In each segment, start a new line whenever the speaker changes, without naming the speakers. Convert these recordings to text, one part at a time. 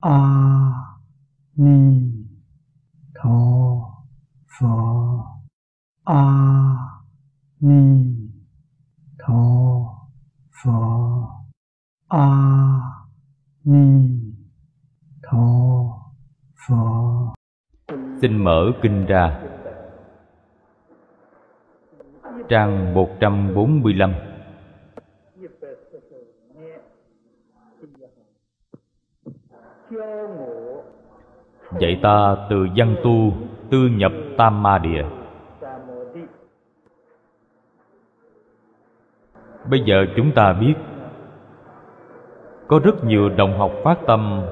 a ni tho phở a ni tho phở a ni tho phở
Xin mở kinh ra. Trang 145 trăm Vậy ta từ văn tu, tư nhập tam ma địa. Bây giờ chúng ta biết, Có rất nhiều đồng học phát tâm.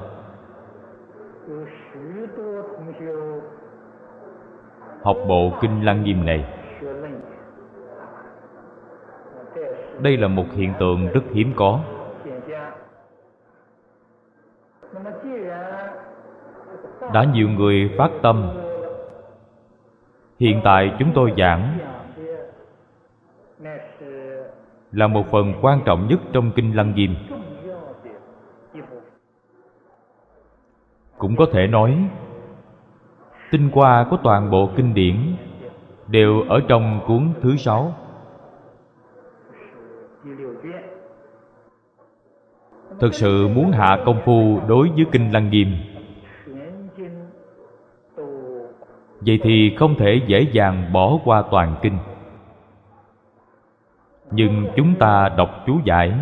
Học bộ Kinh Lăng Nghiêm này. Đây là một hiện tượng rất hiếm có. đã nhiều người phát tâm. Hiện tại chúng tôi giảng là một phần quan trọng nhất trong kinh lăng nghiêm cũng có thể nói, tinh hoa của toàn bộ kinh điển đều ở trong cuốn thứ sáu. Thực sự muốn hạ công phu đối với kinh lăng nghiêm vậy thì không thể dễ dàng bỏ qua toàn kinh. Nhưng chúng ta đọc chú giải.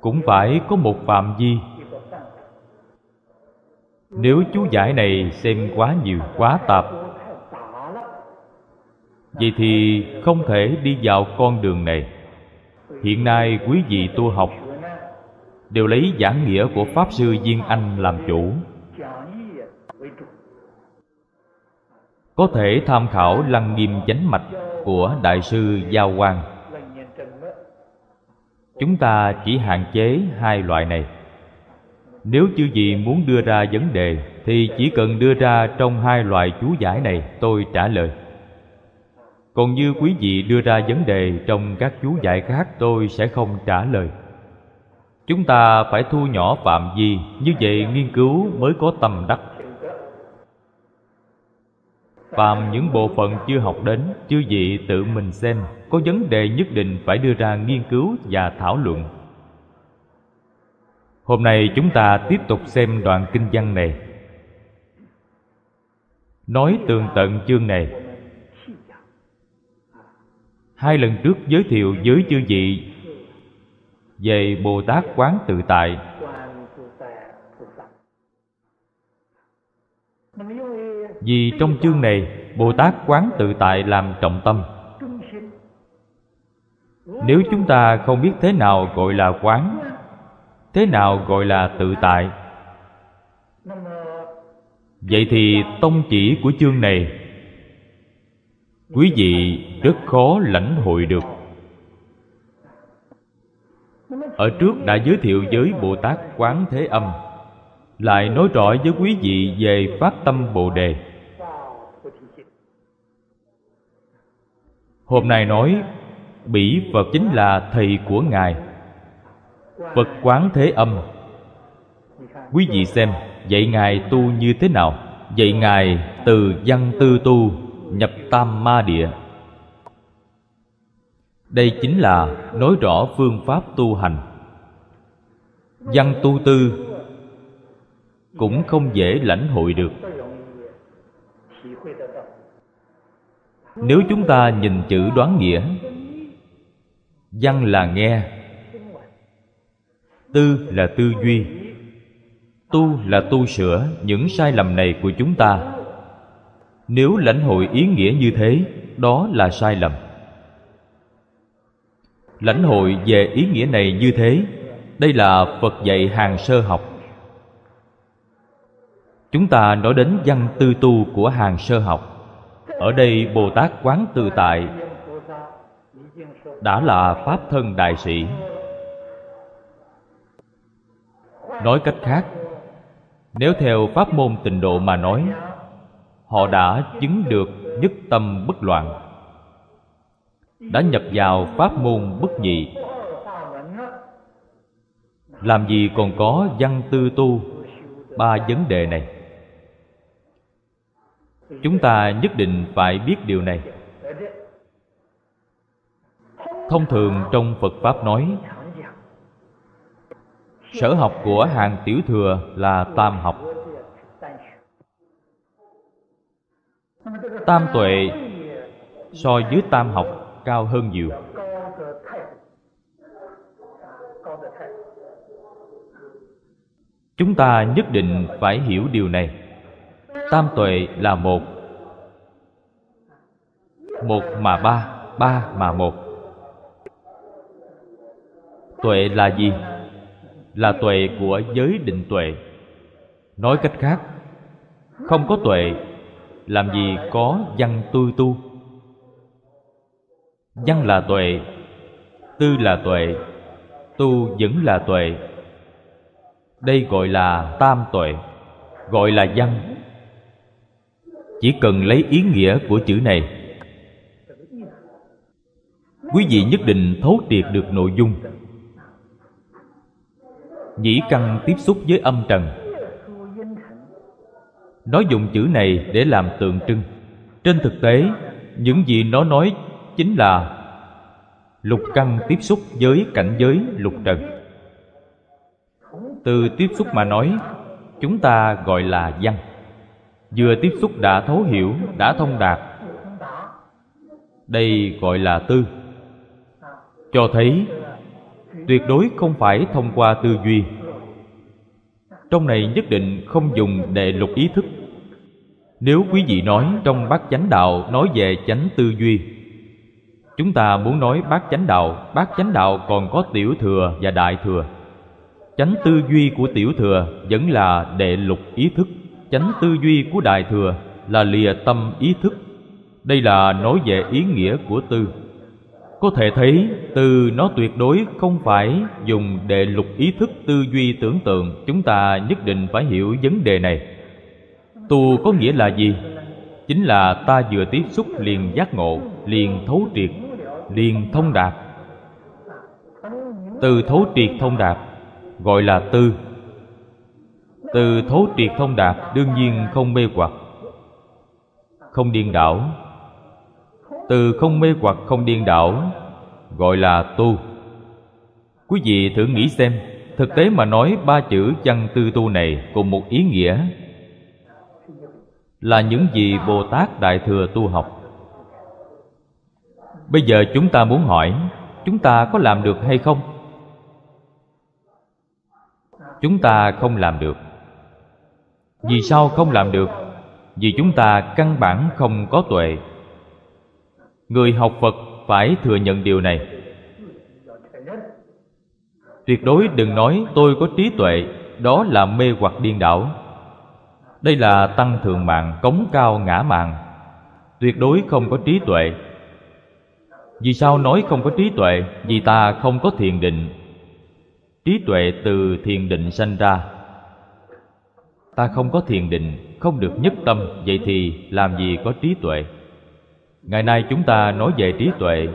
Cũng phải có một phạm vi. Nếu chú giải này xem quá nhiều, quá tạp, vậy thì không thể đi vào con đường này. Hiện nay quý vị tu học đều lấy giảng nghĩa của pháp sư viên anh làm chủ. có thể tham khảo lăng nghiêm chánh mạch của đại sư giao quang. Chúng ta chỉ hạn chế hai loại này. Nếu chư vị muốn đưa ra vấn đề, thì chỉ cần đưa ra trong hai loại chú giải này, tôi trả lời. Còn như quý vị đưa ra vấn đề trong các chú giải khác, tôi sẽ không trả lời. Chúng ta phải thu nhỏ phạm vi, như vậy nghiên cứu mới có tầm đắc. Phạm những bộ phận chưa học đến, Chư vị tự mình xem, Có vấn đề nhất định phải đưa ra nghiên cứu và thảo luận. Hôm nay chúng ta tiếp tục xem đoạn kinh văn này. Nói tường tận chương này. Hai lần trước giới thiệu với chư vị Về Bồ Tát Quán Tự Tại. Vì trong chương này Bồ Tát quán tự tại làm trọng tâm. Nếu chúng ta không biết thế nào gọi là quán, Thế nào gọi là tự tại? Vậy thì tông chỉ của chương này, Quý vị rất khó lãnh hội được. Ở trước đã giới thiệu với Bồ Tát Quán Thế Âm, Lại nói rõ với quý vị về Phát Tâm Bồ Đề. hôm nay nói, bỉ phật chính là thầy của ngài. Phật quán thế âm. Quý vị xem, dạy ngài tu như thế nào? Dạy ngài từ văn tư tu nhập tam ma địa. Đây chính là nói rõ phương pháp tu hành. Văn tu tư cũng không dễ lãnh hội được. Nếu chúng ta nhìn chữ đoán nghĩa, Văn là nghe, Tư là tư duy, Tu là tu sửa những sai lầm này của chúng ta. Nếu lãnh hội ý nghĩa như thế, Đó là sai lầm. Lãnh hội về ý nghĩa này như thế, Đây là Phật dạy hàng sơ học. Chúng ta nói đến văn tư tu của hàng sơ học ở đây bồ tát quán tự tại đã là pháp thân đại sĩ. Nói cách khác, nếu theo pháp môn tịnh độ mà nói, họ đã chứng được nhất tâm bất loạn, đã nhập vào pháp môn bất nhị. Làm gì còn có văn tư tu? Ba vấn đề này chúng ta nhất định phải biết điều này. Thông thường trong phật pháp nói, sở học của hàng tiểu thừa là tam học. Tam tuệ so với tam học cao hơn nhiều. Chúng ta nhất định phải hiểu điều này tam tuệ là một. Một mà ba ba mà một. Tuệ là gì? Là tuệ của giới định tuệ. Nói cách khác, không có tuệ, làm gì có văn tư tu? Văn là tuệ, tư là tuệ, tu vẫn là tuệ. Đây gọi là tam tuệ, gọi là văn chỉ cần lấy ý nghĩa của chữ này. Quý vị nhất định thấu triệt được nội dung. Nhĩ căn tiếp xúc với âm trần. Nó dùng chữ này để làm tượng trưng. Trên thực tế, những gì nó nói chính là lục căn tiếp xúc với cảnh giới lục trần. Từ tiếp xúc mà nói, chúng ta gọi là văn vừa tiếp xúc đã thấu hiểu, đã thông đạt. Đây gọi là tư. Cho thấy, tuyệt đối không phải thông qua tư duy. Trong này nhất định không dùng đệ lục ý thức. Nếu quý vị nói trong bát chánh đạo nói về chánh tư duy, chúng ta muốn nói bát chánh đạo, bát chánh đạo còn có tiểu thừa và đại thừa. Chánh tư duy của tiểu thừa vẫn là đệ lục ý thức chánh tư duy của đại thừa là lìa tâm ý thức. Đây là nói về ý nghĩa của tư có thể thấy, từ nó tuyệt đối không phải dùng để lục ý thức tư duy tưởng tượng. Chúng ta nhất định phải hiểu vấn đề này. Tu có nghĩa là gì? Chính là ta vừa tiếp xúc liền giác ngộ, liền thấu triệt, liền thông đạt. Từ thấu triệt thông đạt, gọi là tư từ thấu triệt thông đạt, đương nhiên không mê hoặc. Không điên đảo. Từ không mê hoặc, không điên đảo, gọi là tu. Quý vị thử nghĩ xem, thực tế mà nói ba chữ văn tư tu này cùng một ý nghĩa là những gì bồ tát đại thừa tu học? Bây giờ chúng ta muốn hỏi, chúng ta có làm được hay không? Chúng ta không làm được vì sao không làm được? Vì chúng ta căn bản không có tuệ. Người học phật phải thừa nhận điều này. Tuyệt đối đừng nói tôi có trí tuệ, đó là mê hoặc điên đảo. Đây là tăng thường mạng, cống cao ngã mạng tuyệt đối không có trí tuệ. Vì sao nói không có trí tuệ? Vì ta không có thiền định. Trí tuệ từ thiền định sanh ra ta không có thiền định, không được nhất tâm, vậy thì làm gì có trí tuệ? Ngày nay chúng ta nói về trí tuệ,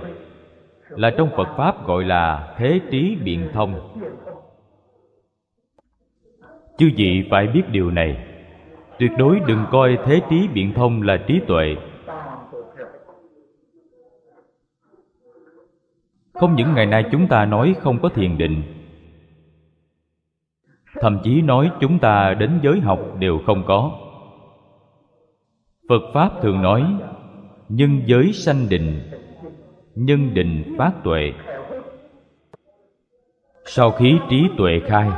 là trong phật pháp gọi là thế trí biện thông. Chư vị phải biết điều này. Tuyệt đối đừng coi thế trí biện thông là trí tuệ. Không những ngày nay chúng ta nói không có thiền định thậm chí nói chúng ta đến giới học đều không có. Phật pháp thường nói, nhân giới sanh định, nhân định phát tuệ. Sau khi trí tuệ khai,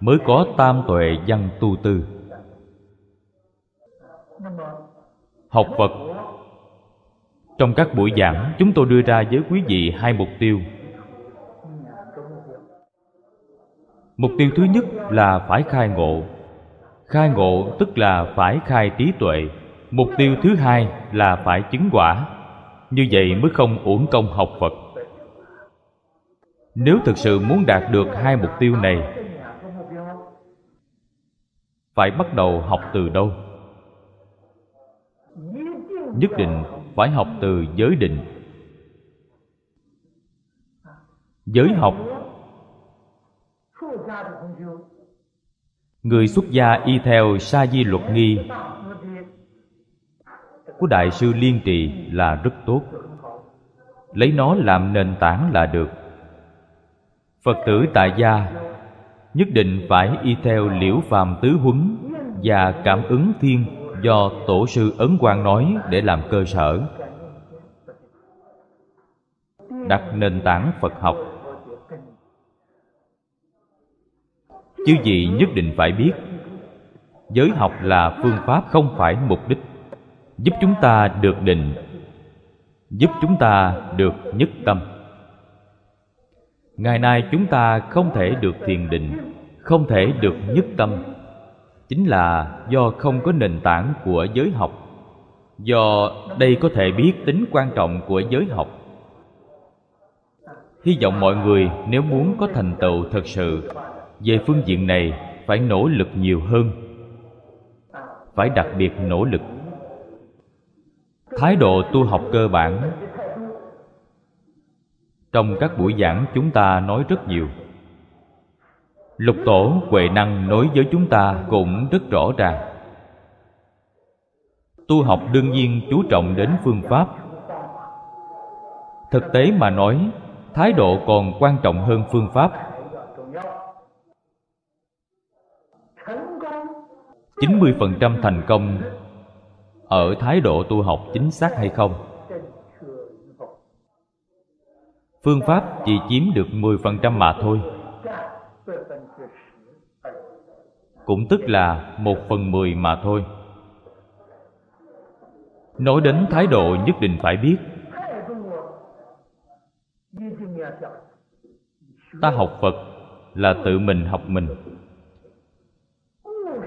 mới có tam tuệ văn tu tư. Học phật. Trong các buổi giảng, chúng tôi đưa ra với quý vị hai mục tiêu. Mục tiêu thứ nhất là phải khai ngộ. Khai ngộ tức là phải khai trí tuệ. Mục tiêu thứ hai là phải chứng quả. Như vậy mới không uổng công học Phật. Nếu thực sự muốn đạt được hai mục tiêu này, phải bắt đầu học từ đâu? Nhất định phải học từ giới định.
Giới học
người xuất gia y theo sa di luật nghi của đại sư liên trì là rất tốt. Lấy nó làm nền tảng là được. Phật tử tại gia nhất định phải y theo liễu phàm tứ huấn và cảm ứng thiên do tổ sư ấn quang nói để làm cơ sở. Đặt nền tảng phật học chư vị nhất định phải biết. Giới học là phương pháp không phải mục đích. Giúp chúng ta được định, giúp chúng ta được nhất tâm. Ngày nay chúng ta không thể được thiền định, không thể được nhất tâm. Chính là do không có nền tảng của giới học. Do đây có thể biết tính quan trọng của giới học. Hy vọng mọi người nếu muốn có thành tựu thật sự về phương diện này phải nỗ lực nhiều hơn. Phải đặc biệt nỗ lực. Thái độ tu học cơ bản. Trong các buổi giảng chúng ta nói rất nhiều. Lục tổ huệ năng nói với chúng ta cũng rất rõ ràng. Tu học đương nhiên chú trọng đến phương pháp. Thực tế mà nói, thái độ còn quan trọng hơn phương pháp. 90% thành công ở thái độ tu học chính xác hay không? Phương pháp chỉ chiếm được 10% mà thôi. Cũng tức là một phần mười mà thôi. Nói đến thái độ nhất định phải biết. Ta học phật là tự mình học mình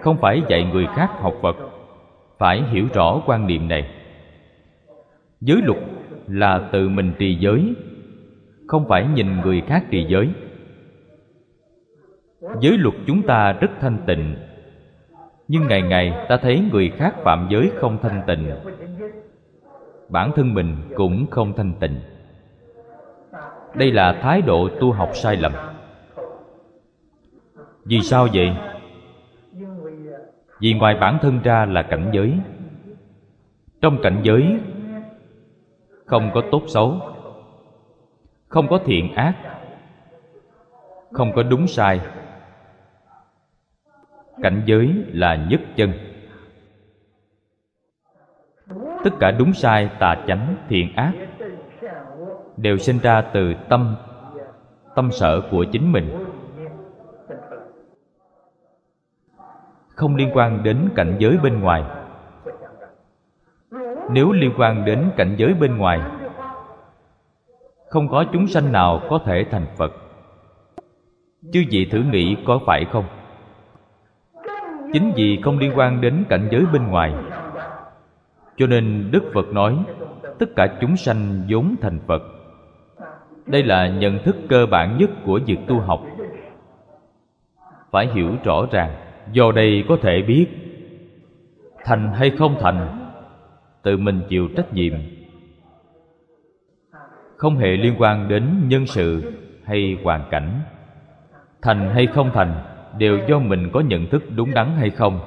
không phải dạy người khác học phật. Phải hiểu rõ quan niệm này. Giới luật là tự mình trì giới, không phải nhìn người khác trì giới. Giới luật chúng ta rất thanh tịnh, nhưng ngày ngày ta thấy người khác phạm giới không thanh tịnh. Bản thân mình cũng không thanh tịnh. Đây là thái độ tu học sai lầm. Vì sao vậy? vì ngoài bản thân ra là cảnh giới. Trong cảnh giới, không có tốt xấu, không có thiện ác, không có đúng sai. Cảnh giới là nhất chân. Tất cả đúng sai, tà chánh, thiện ác đều sinh ra từ tâm tâm sở của chính mình. không liên quan đến cảnh giới bên ngoài. Nếu liên quan đến cảnh giới bên ngoài, không có chúng sanh nào có thể thành phật. Chư vị thử nghĩ có phải không? Chính vì không liên quan đến cảnh giới bên ngoài, cho nên đức phật nói, tất cả chúng sanh vốn thành phật. Đây là nhận thức cơ bản nhất của việc tu học. Phải hiểu rõ ràng do đây có thể biết. Thành hay không thành, tự mình chịu trách nhiệm. Không hề liên quan đến nhân sự hay hoàn cảnh. Thành hay không thành đều do mình có nhận thức đúng đắn hay không.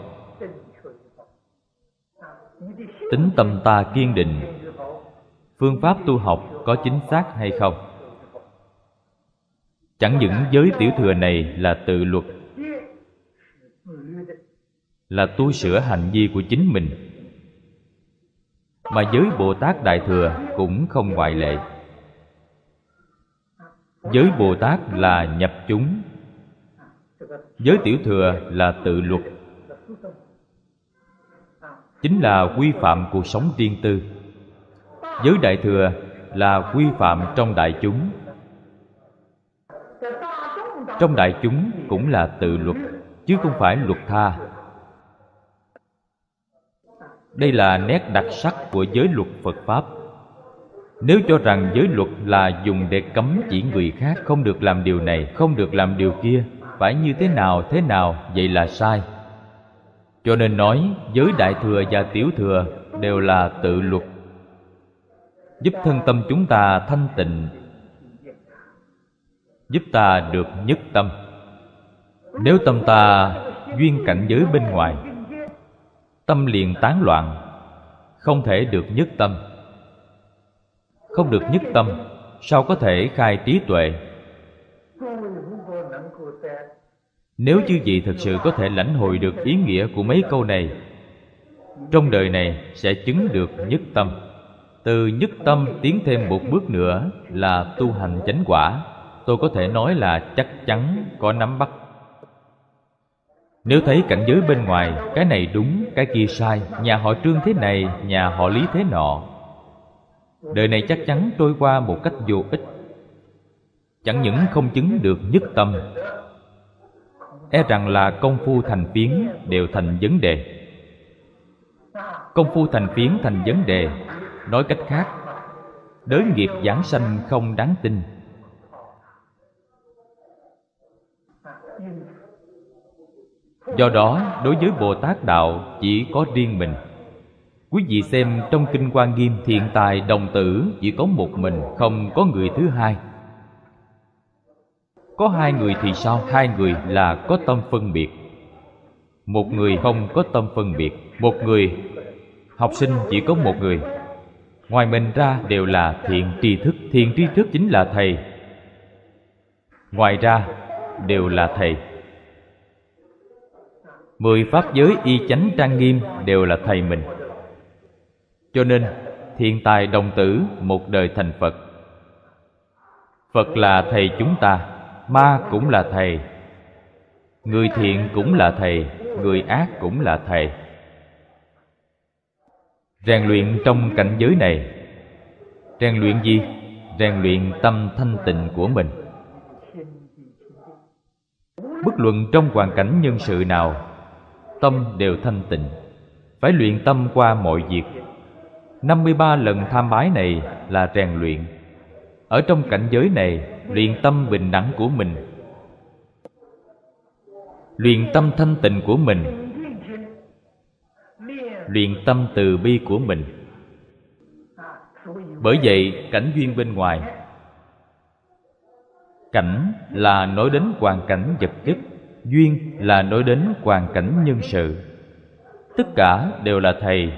Tính tâm ta kiên định. Phương pháp tu học có chính xác hay không? Chẳng những giới tiểu thừa này là tự luật là tu sửa hành vi của chính mình. Mà giới bồ tát đại thừa cũng không ngoại lệ. Giới bồ tát là nhập chúng. Giới tiểu thừa là tự luật. Chính là quy phạm cuộc sống riêng tư. Giới đại thừa là quy phạm trong đại chúng. Trong đại chúng cũng là tự luật, chứ không phải luật tha đây là nét đặc sắc của giới luật phật pháp. Nếu cho rằng giới luật là dùng để cấm chỉ người khác không được làm điều này, không được làm điều kia, phải như thế nào thế nào, vậy là sai. Cho nên nói, giới đại thừa và tiểu thừa đều là tự luật, giúp thân tâm chúng ta thanh tịnh, giúp ta được nhất tâm. Nếu tâm ta duyên cảnh giới bên ngoài tâm liền tán loạn, không thể được nhất tâm. Không được nhất tâm, sao có thể khai trí tuệ? Nếu chư vị thực sự có thể lãnh hội được ý nghĩa của mấy câu này, trong đời này sẽ chứng được nhất tâm. Từ nhất tâm tiến thêm một bước nữa là tu hành chánh quả. Tôi có thể nói là chắc chắn có nắm bắt nếu thấy cảnh giới bên ngoài, cái này đúng, cái kia sai, nhà họ trương thế này, nhà họ lý thế nọ. Đời này chắc chắn trôi qua một cách vô ích. Chẳng những không chứng được nhất tâm e rằng là công phu thành phiến đều thành vấn đề. Công phu thành phiến thành vấn đề, nói cách khác, đới nghiệp giảng sanh không đáng tin. Do đó, đối với bồ tát đạo chỉ có riêng mình. Quý vị xem trong kinh quan nghiêm thiện tài đồng tử, chỉ có một mình, không có người thứ hai. Có hai người thì sao? Hai người là có tâm phân biệt. Một người không có tâm phân biệt, một người, học sinh chỉ có một người. Ngoài mình ra đều là thiện tri thức, thiện tri thức chính là thầy. Ngoài ra đều là thầy mười pháp giới y chánh trang nghiêm đều là thầy mình. Cho nên, thiên tài đồng tử một đời thành phật. Phật là thầy chúng ta, ma cũng là thầy. Người thiện cũng là thầy, người ác cũng là thầy. Rèn luyện trong cảnh giới này. Rèn luyện gì? Rèn luyện tâm thanh tịnh của mình. Bất luận trong hoàn cảnh nhân sự nào tâm đều thanh tịnh. Phải luyện tâm qua mọi việc. 53 lần tham bái này là rèn luyện. Ở trong cảnh giới này, luyện tâm bình đẳng của mình. Luyện tâm thanh tịnh của mình. Luyện tâm từ bi của mình. Bởi vậy, cảnh duyên bên ngoài. Cảnh là nói đến hoàn cảnh vật chất duyên là nói đến hoàn cảnh nhân sự. Tất cả đều là thầy.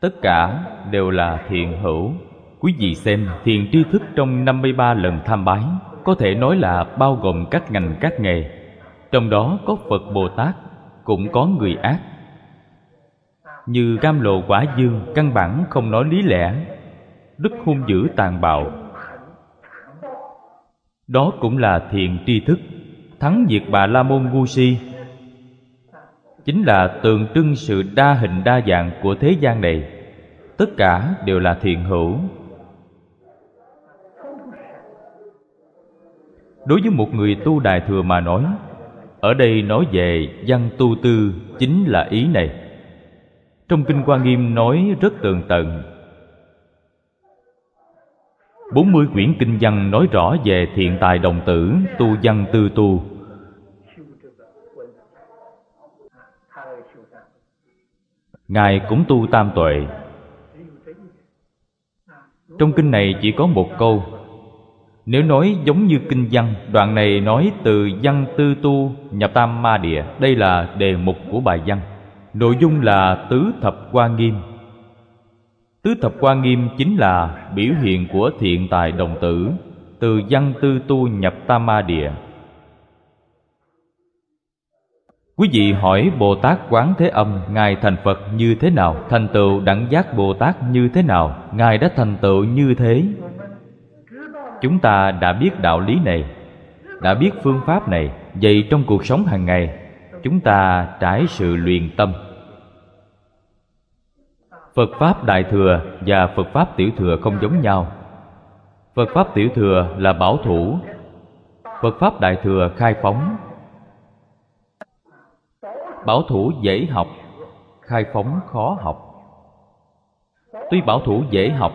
Tất cả đều là thiện hữu. Quý vị xem thiền tri thức trong 53 lần tham bái, có thể nói là bao gồm các ngành các nghề. Trong đó có phật bồ tát, cũng có người ác. Như cam lộ quả dương căn bản không nói lý lẽ, đức hung dữ tàn bạo. Đó cũng là thiền tri thức thắng diệt bà la môn ngu si. Chính là tượng trưng sự đa hình đa dạng của thế gian này. Tất cả đều là thiện hữu. Đối với một người tu đại thừa mà nói, ở đây nói về văn tu tư chính là ý này. Trong kinh quan nghiêm nói rất tường tận 40 quyển kinh văn nói rõ về thiện tài đồng tử, tu văn tư tu. Ngài cũng tu tam tuệ. Trong kinh này chỉ có một câu. Nếu nói giống như kinh văn, đoạn này nói từ văn tư tu nhập tam ma địa. Đây là đề mục của bài văn. Nội dung là tứ thập quan nghiêm Tứ thập quan nghiêm chính là biểu hiện của thiện tài đồng tử, Từ văn tư tu nhập tam ma địa Quý vị hỏi Bồ Tát Quán Thế Âm, Ngài thành Phật như thế nào? Thành tựu đẳng giác Bồ Tát như thế nào? Ngài đã thành tựu như thế Chúng ta đã biết đạo lý này, Đã biết phương pháp này Vậy trong cuộc sống hàng ngày Chúng ta trải sự luyện tâm Phật Pháp Đại Thừa và Phật Pháp Tiểu Thừa không giống nhau. Phật Pháp Tiểu Thừa là bảo thủ. Phật Pháp Đại Thừa khai phóng. Bảo thủ dễ học, Khai phóng khó học. Tuy bảo thủ dễ học,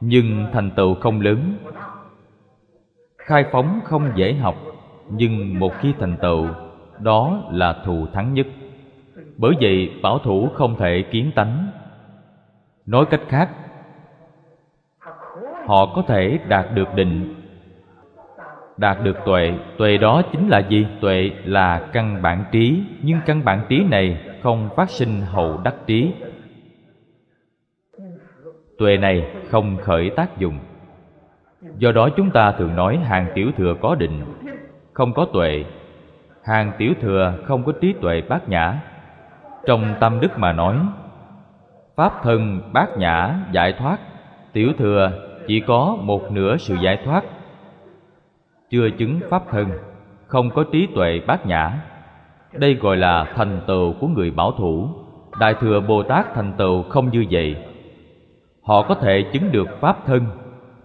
Nhưng thành tựu không lớn. Khai phóng không dễ học, Nhưng một khi thành tựu, Đó là thù thắng nhất. Bởi vậy, bảo thủ không thể kiến tánh nói cách khác, họ có thể đạt được định, đạt được tuệ. Tuệ đó chính là gì? Tuệ là căn bản trí. Nhưng căn bản trí này không phát sinh hậu đắc trí. Tuệ này không khởi tác dụng. Do đó chúng ta thường nói hàng tiểu thừa có định, không có tuệ. Hàng tiểu thừa không có trí tuệ bát nhã. Trong tâm đức mà nói pháp thân bát nhã giải thoát. Tiểu thừa, chỉ có một nửa sự giải thoát. Chưa chứng pháp thân, không có trí tuệ bát nhã. Đây gọi là thành tựu của người bảo thủ. Đại thừa bồ tát thành tựu không như vậy. Họ có thể chứng được pháp thân,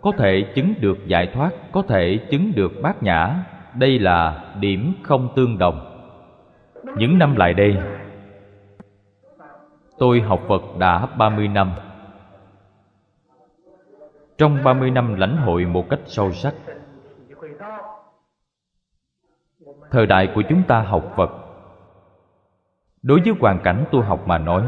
có thể chứng được giải thoát, có thể chứng được bát nhã. Đây là điểm không tương đồng. Những năm lại đây tôi học phật đã 30 năm. Trong 30 năm lãnh hội một cách sâu sắc, thời đại của chúng ta học phật. Đối với hoàn cảnh tu học mà nói,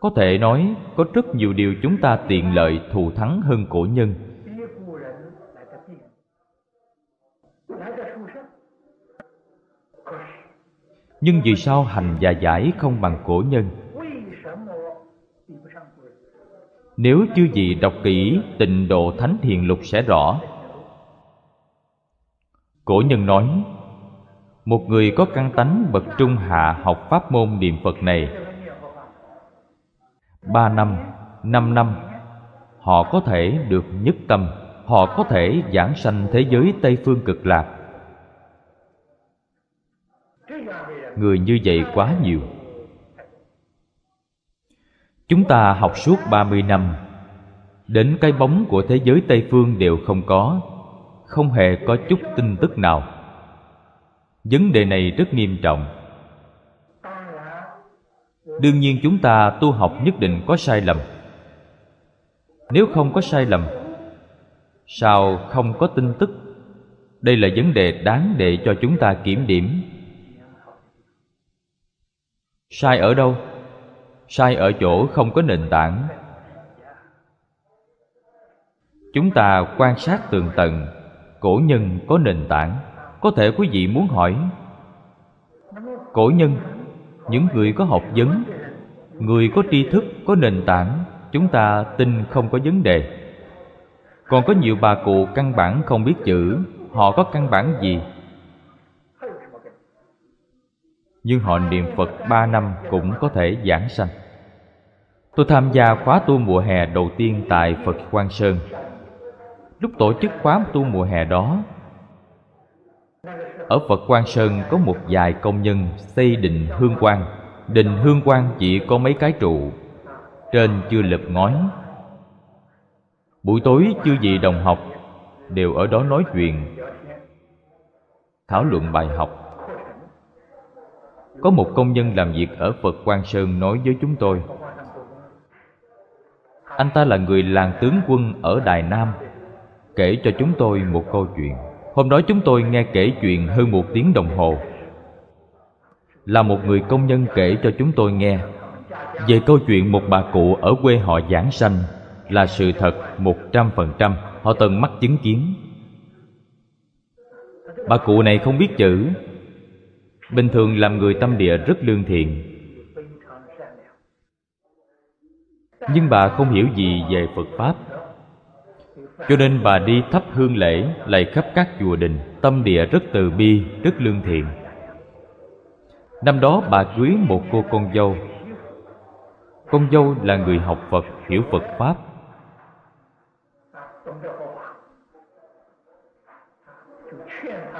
có thể nói có rất nhiều điều chúng ta tiện lợi, thù thắng hơn cổ nhân. Nhưng vì sao hành và giải không bằng cổ nhân? Nếu chư vị đọc kỹ, tịnh độ thánh thiền lục sẽ rõ. Cổ nhân nói, một người có căn tánh bậc trung hạ học pháp môn niệm phật này, ba năm năm năm, họ có thể được nhất tâm, họ có thể giảng sanh thế giới tây phương cực lạc. Người như vậy quá nhiều. Chúng ta học suốt ba mươi năm, đến cái bóng của thế giới tây phương đều không có, không hề có chút tin tức nào. Vấn đề này rất nghiêm trọng. Đương nhiên chúng ta tu học nhất định có sai lầm. Nếu không có sai lầm, sao không có tin tức? Đây là vấn đề đáng để cho chúng ta kiểm điểm sai ở đâu? Sai ở chỗ không có nền tảng. Chúng ta quan sát tường tận cổ nhân có nền tảng. Có thể quý vị muốn hỏi, cổ nhân, những người có học vấn, người có tri thức, có nền tảng, chúng ta tin không có vấn đề. Còn có nhiều bà cụ căn bản không biết chữ, họ có căn bản gì? Nhưng họ niệm phật ba năm cũng có thể giảng sanh. Tôi tham gia khóa tu mùa hè đầu tiên tại phật quang sơn. Lúc tổ chức khóa tu mùa hè đó, ở phật quang sơn có một vài công nhân xây đình hương quang. Đình hương quang chỉ có mấy cái trụ, trên chưa lợp ngói. Buổi tối chưa gì đồng học đều ở đó nói chuyện, thảo luận bài học có một công nhân làm việc ở phật quang sơn nói với chúng tôi, anh ta là người làng tướng quân ở đài nam, kể cho chúng tôi một câu chuyện. Hôm đó chúng tôi nghe kể chuyện hơn một tiếng đồng hồ. Là một người công nhân kể cho chúng tôi nghe về câu chuyện một bà cụ ở quê họ giảng sanh là sự thật một trăm phần trăm. Họ từng mắt chứng kiến. Bà cụ này không biết chữ bình thường làm người tâm địa rất lương thiện. Nhưng bà không hiểu gì về phật pháp. Cho nên bà đi thắp hương lễ lạy khắp các chùa đình, tâm địa rất từ bi, rất lương thiện. Năm đó bà cưới một cô con dâu. Con dâu là người học phật, hiểu phật pháp.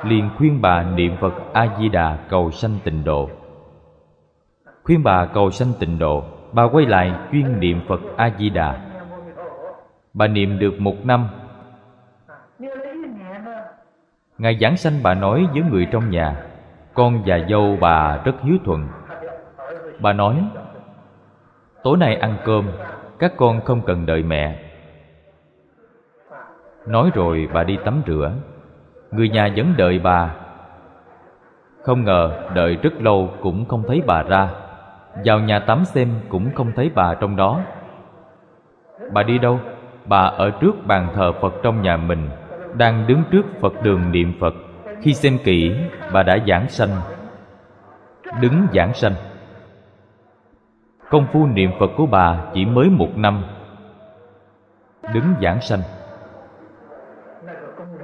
Liền khuyên bà niệm phật a di đà cầu sanh tịnh độ. Khuyên bà cầu sanh tịnh độ, bà quay lại chuyên niệm phật a di đà bà niệm được một năm. Ngày giảng sanh bà nói với người trong nhà, con và dâu bà rất hiếu thuận. Bà nói, tối nay ăn cơm, các con không cần đợi mẹ. Nói rồi bà đi tắm rửa người nhà vẫn đợi bà. Không ngờ đợi rất lâu cũng không thấy bà ra. Vào nhà tắm xem cũng không thấy bà trong đó. Bà đi đâu? Bà ở trước bàn thờ phật trong nhà mình, đang đứng trước phật đường niệm phật. Khi xem kỹ, bà đã giảng sanh. Đứng giảng sanh. Công phu niệm phật của bà chỉ mới một năm. Đứng giảng sanh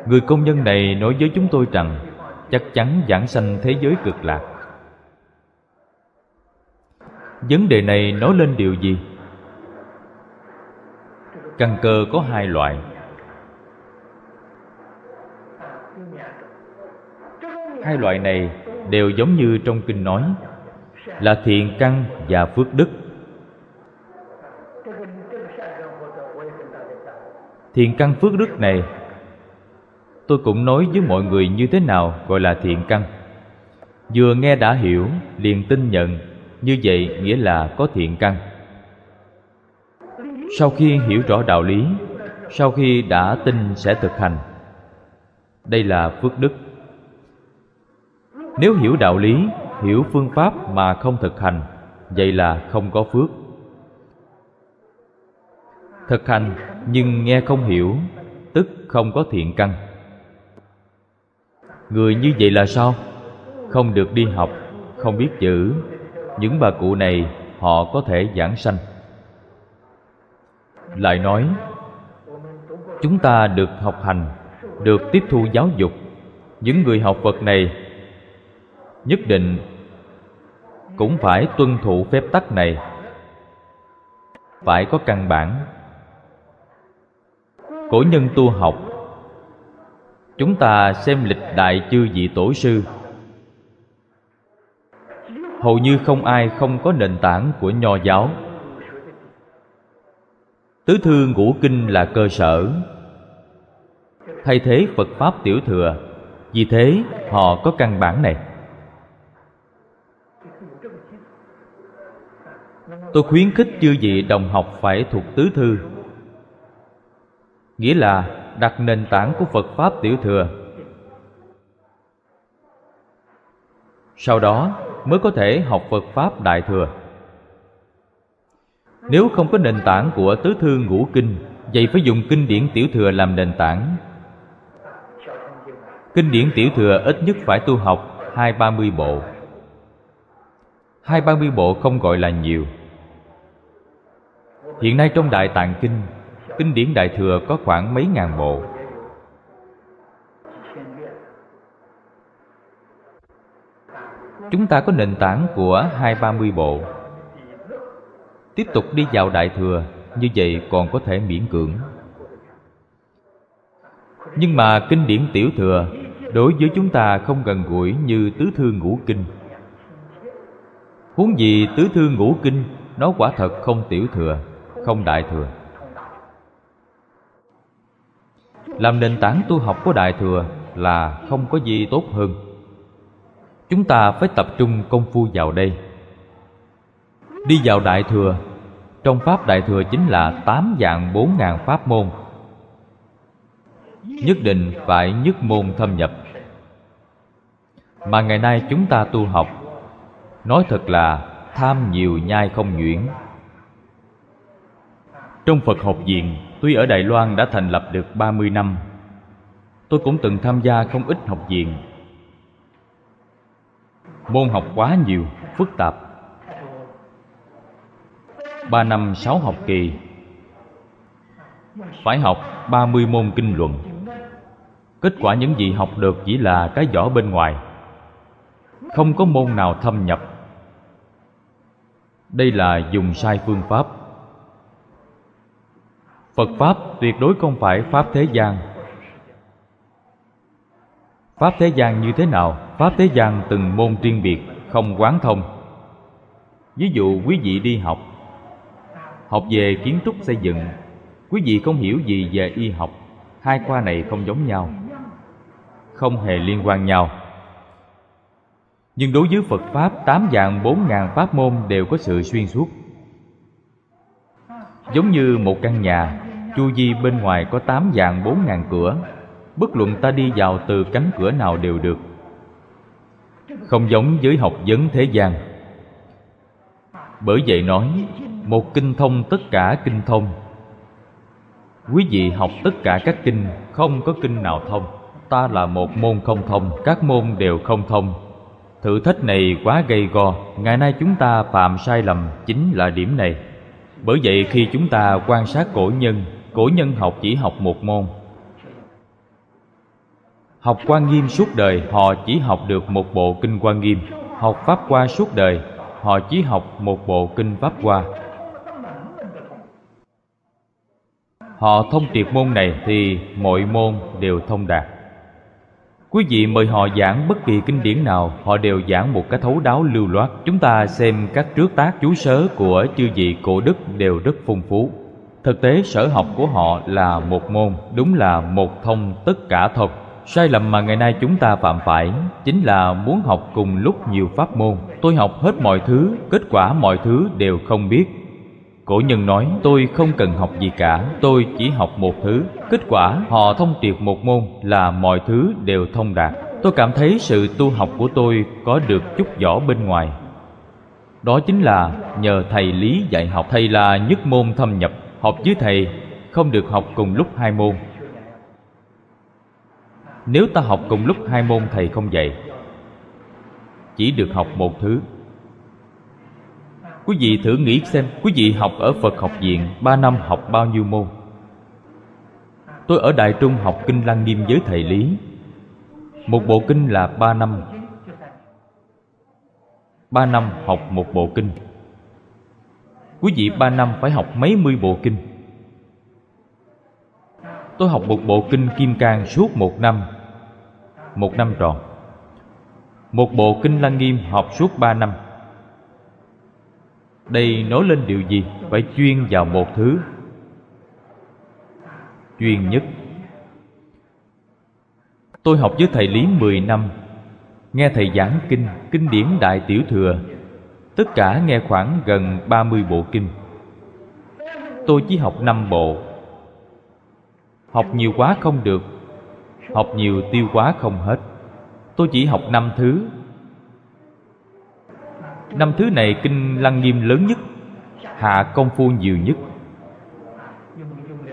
người công nhân này nói với chúng tôi rằng, chắc chắn giảng sanh thế giới cực lạc. Vấn đề này nói lên điều gì? Căn cơ có hai loại. Hai loại này đều giống như trong kinh nói, là thiện căn và phước đức. Thiện căn phước đức này tôi cũng nói với mọi người như thế nào gọi là thiện căn. Vừa nghe đã hiểu, liền tin nhận, như vậy nghĩa là có thiện căn. Sau khi hiểu rõ đạo lý, sau khi đã tin sẽ thực hành. Đây là phước đức. Nếu hiểu đạo lý, hiểu phương pháp mà không thực hành, vậy là không có phước. Thực hành nhưng nghe không hiểu, tức không có thiện căn người như vậy là sao? Không được đi học, không biết chữ. Những bà cụ này, họ có thể giảng sanh. Lại nói, chúng ta được học hành, được tiếp thu giáo dục. Những người học phật này nhất định cũng phải tuân thủ phép tắc này. Phải có căn bản. Cổ nhân tu học chúng ta xem lịch đại chư vị tổ sư. Hầu như không ai không có nền tảng của nho giáo. Tứ thư ngũ kinh là cơ sở. Thay thế phật pháp tiểu thừa, vì thế họ có căn bản này. Tôi khuyến khích chư vị đồng học phải thuộc tứ thư. Nghĩa là đặt nền tảng của phật pháp tiểu thừa. Sau đó mới có thể học phật pháp đại thừa. Nếu không có nền tảng của tứ thư ngũ kinh, vậy phải dùng kinh điển tiểu thừa làm nền tảng. Kinh điển tiểu thừa ít nhất phải tu học hai ba mươi bộ. Hai ba mươi bộ không gọi là nhiều. Hiện nay trong đại tạng kinh kinh điển đại thừa có khoảng mấy ngàn bộ. Chúng ta có nền tảng của hai ba mươi bộ. Tiếp tục đi vào đại thừa, như vậy còn có thể miễn cưỡng. Nhưng mà kinh điển tiểu thừa, đối với chúng ta không gần gũi như tứ thư ngũ kinh. Huống gì tứ thư ngũ kinh, nó quả thật không tiểu thừa, không đại thừa. Làm nền tảng tu học của đại thừa là không có gì tốt hơn. Chúng ta phải tập trung công phu vào đây. Đi vào đại thừa. Trong pháp đại thừa chính là tám dạng bốn ngàn pháp môn. Nhất định phải nhất môn thâm nhập. Mà ngày nay chúng ta tu học, nói thật là tham nhiều nhai không nhuyễn. Trong Phật học viện Tuy ở Đài Loan đã thành lập được 30 năm Tôi cũng từng tham gia không ít học viện. Môn học quá nhiều, phức tạp. Ba năm sáu học kỳ. Phải học 30 môn kinh luận. Kết quả những gì học được chỉ là cái vỏ bên ngoài. Không có môn nào thâm nhập. Đây là dùng sai phương pháp. Phật Pháp tuyệt đối không phải Pháp thế gian. Pháp thế gian như thế nào? Pháp thế gian từng môn riêng biệt, không quán thông. Ví dụ quý vị đi học. Học về kiến trúc xây dựng. Quý vị không hiểu gì về y học. Hai khoa này không giống nhau. Không hề liên quan nhau. Nhưng đối với Phật Pháp Tám dạng bốn ngàn pháp môn đều có sự xuyên suốt. Giống như một căn nhà chu vi bên ngoài có tám vạn bốn ngàn cửa. Bất luận ta đi vào từ cánh cửa nào đều được. Không giống với học vấn thế gian. Bởi vậy nói, một kinh thông tất cả kinh thông. Quý vị học tất cả các kinh, không có kinh nào thông. Ta là một môn không thông, các môn đều không thông. Thử thách này quá gây go, ngày nay chúng ta phạm sai lầm chính là điểm này. Bởi vậy khi chúng ta quan sát cổ nhân cổ nhân học chỉ học một môn. Học quan nghiêm suốt đời, họ chỉ học được một bộ kinh quan nghiêm. Học pháp qua suốt đời, họ chỉ học một bộ kinh pháp qua họ thông triệt môn này thì mọi môn đều thông đạt. Quý vị mời họ giảng bất kỳ kinh điển nào, họ đều giảng một cái thấu đáo lưu loát. Chúng ta xem các trước tác chú sớ của chư vị cổ đức đều rất phong phú thực tế sở học của họ là một môn, đúng là một thông tất cả thuật. Sai lầm mà ngày nay chúng ta phạm phải chính là muốn học cùng lúc nhiều pháp môn. Tôi học hết mọi thứ, kết quả mọi thứ đều không biết. Cổ nhân nói, tôi không cần học gì cả, tôi chỉ học một thứ. Kết quả, họ thông triệt một môn là mọi thứ đều thông đạt. Tôi cảm thấy sự tu học của tôi có được chút vỏ bên ngoài. Đó chính là nhờ thầy lý dạy học. Thầy là nhất môn thâm nhập học với thầy không được học cùng lúc hai môn. Nếu ta học cùng lúc hai môn, thầy không dạy. Chỉ được học một thứ. Quý vị thử nghĩ xem, quý vị học ở phật học viện ba năm học bao nhiêu môn? Tôi ở đại trung học kinh lăng nghiêm với thầy lý. Một bộ kinh là ba năm. Ba năm học một bộ kinh quý vị ba năm phải học mấy mươi bộ kinh? Tôi học một bộ kinh kim cang suốt một năm. Một năm tròn. Một bộ kinh lăng nghiêm học suốt ba năm. Đây nói lên điều gì? Phải chuyên vào một thứ. Chuyên nhất. Tôi học với thầy lý mười năm. Nghe thầy giảng kinh kinh điển đại tiểu thừa tất cả nghe khoảng gần ba mươi bộ kinh. Tôi chỉ học năm bộ. Học nhiều quá không được. Học nhiều tiêu quá không hết. Tôi chỉ học năm thứ. Năm thứ này kinh lăng nghiêm lớn nhất, hạ công phu nhiều nhất.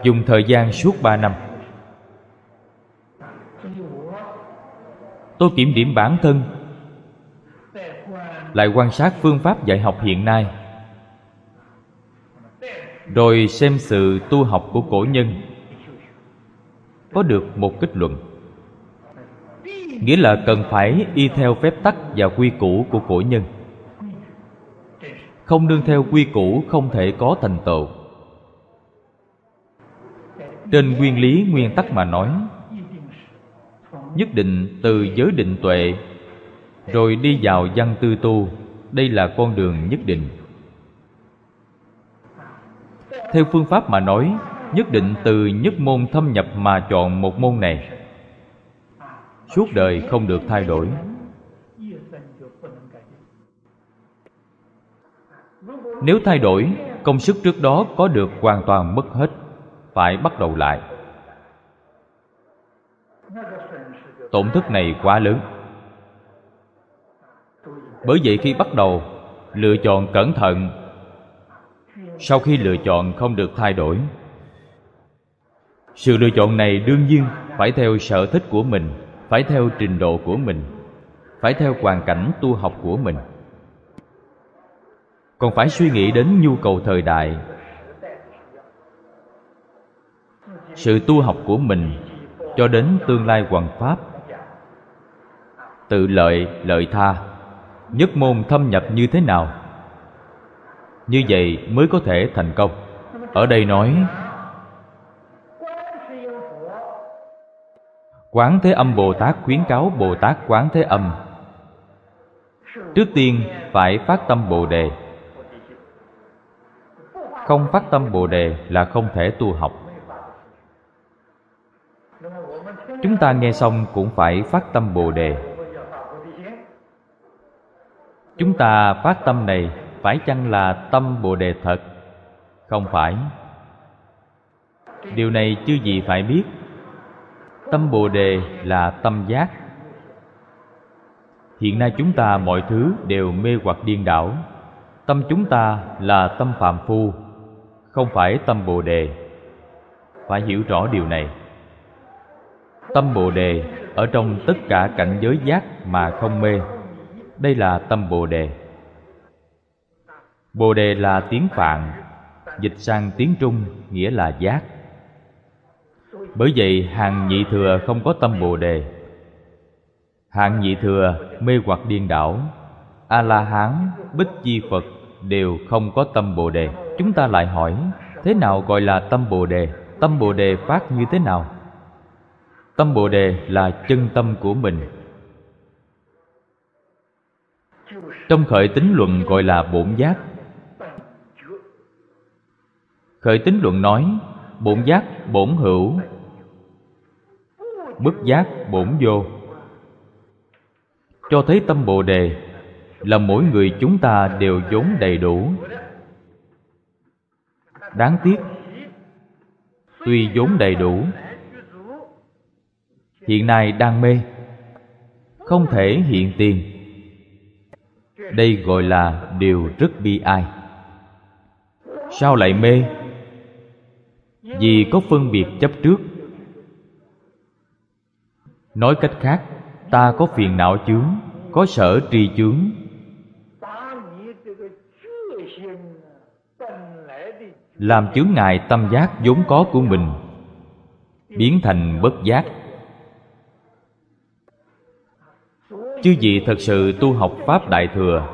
Dùng thời gian suốt ba năm. Tôi kiểm điểm bản thân lại quan sát phương pháp dạy học hiện nay. Rồi xem sự tu học của cổ nhân. Có được một kết luận. Nghĩa là cần phải y theo phép tắc và quy củ của cổ nhân. Không nương theo quy củ không thể có thành tựu. Trên nguyên lý nguyên tắc mà nói, nhất định từ giới định tuệ rồi đi vào văn tư tu. Đây là con đường nhất định. Theo phương pháp mà nói, nhất định từ nhất môn thâm nhập mà chọn một môn này. Suốt đời không được thay đổi. Nếu thay đổi, công sức trước đó có được hoàn toàn mất hết, phải bắt đầu lại. Tổn thất này quá lớn bởi vậy khi bắt đầu, lựa chọn cẩn thận. Sau khi lựa chọn không được thay đổi, sự lựa chọn này đương nhiên phải theo sở thích của mình, phải theo trình độ của mình, phải theo hoàn cảnh tu học của mình. Còn phải suy nghĩ đến nhu cầu thời đại. Sự tu học của mình cho đến tương lai hoàn pháp, tự lợi lợi tha nhất môn thâm nhập như thế nào? Như vậy mới có thể thành công. Ở đây nói, quán thế âm bồ tát khuyến cáo bồ tát quán thế âm. Trước tiên phải phát tâm bồ đề. Không phát tâm bồ đề là không thể tu học. Chúng ta nghe xong cũng phải phát tâm bồ đề chúng ta phát tâm này phải chăng là tâm bồ đề thật? Không phải. Điều này chưa gì phải biết. Tâm bồ đề là tâm giác. Hiện nay chúng ta mọi thứ đều mê hoặc điên đảo. Tâm chúng ta là tâm phàm phu, không phải tâm bồ đề. Phải hiểu rõ điều này. Tâm bồ đề ở trong tất cả cảnh giới giác mà không mê đây là tâm bồ đề. Bồ đề là tiếng phạn, dịch sang tiếng trung, nghĩa là giác. Bởi vậy hàng nhị thừa không có tâm bồ đề. Hạng nhị thừa mê hoặc điên đảo a la hán bích chi phật đều không có tâm bồ đề. Chúng ta lại hỏi, thế nào gọi là tâm bồ đề? Tâm bồ đề phát như thế nào? Tâm bồ đề là chân tâm của mình. Trong khởi tính luận gọi là bổn giác. Khởi tính luận nói, bổn giác, bổn hữu. Bất giác, bổn vô. Cho thấy tâm bồ đề là mỗi người chúng ta đều vốn đầy đủ. Đáng tiếc, tuy vốn đầy đủ, hiện nay đang mê, không thể hiện tiền đây gọi là điều rất bi ai. Sao lại mê? Vì có phân biệt chấp trước. Nói cách khác, ta có phiền não chướng, có sở tri chướng. Làm chướng ngại tâm giác vốn có của mình, biến thành bất giác. Chư vị thật sự tu học pháp đại thừa,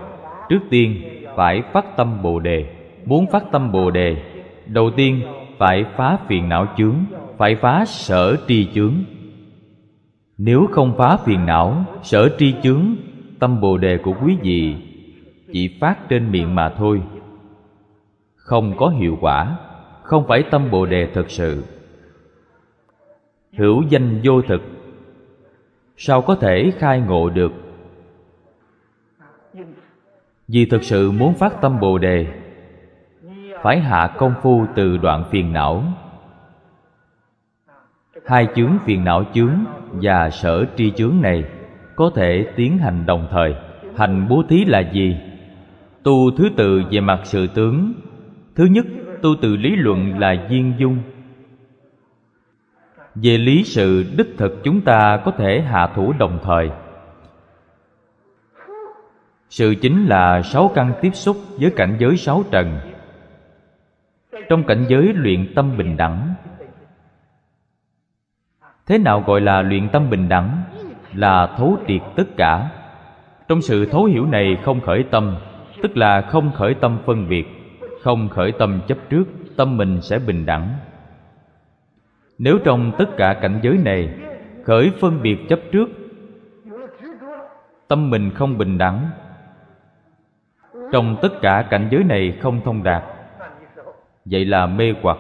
trước tiên phải phát tâm bồ đề. Muốn phát tâm bồ đề, đầu tiên phải phá phiền não chướng, phải phá sở tri chướng. Nếu không phá phiền não, sở tri chướng, tâm bồ đề của quý vị chỉ phát trên miệng mà thôi. Không có hiệu quả, không phải tâm bồ đề thực sự. Hữu danh vô thực, sao có thể khai ngộ được vì thực sự muốn phát tâm bồ đề, phải hạ công phu từ đoạn phiền não. Hai chướng phiền não chướng và sở tri chướng này có thể tiến hành đồng thời. Hành bố thí là gì? Tu thứ tự về mặt sự tướng. Thứ nhất, tu từ lý luận là viên dung. Về lý sự, đích thực chúng ta có thể hạ thủ đồng thời sự chính là sáu căn tiếp xúc với cảnh giới sáu trần. Trong cảnh giới luyện tâm bình đẳng, thế nào gọi là luyện tâm bình đẳng? Là thấu triệt tất cả. Trong sự thấu hiểu này không khởi tâm, tức là không khởi tâm phân biệt, không khởi tâm chấp trước, tâm mình sẽ bình đẳng. Nếu trong tất cả cảnh giới này khởi phân biệt chấp trước, tâm mình không bình đẳng trong tất cả cảnh giới này không thông đạt. Vậy là mê hoặc,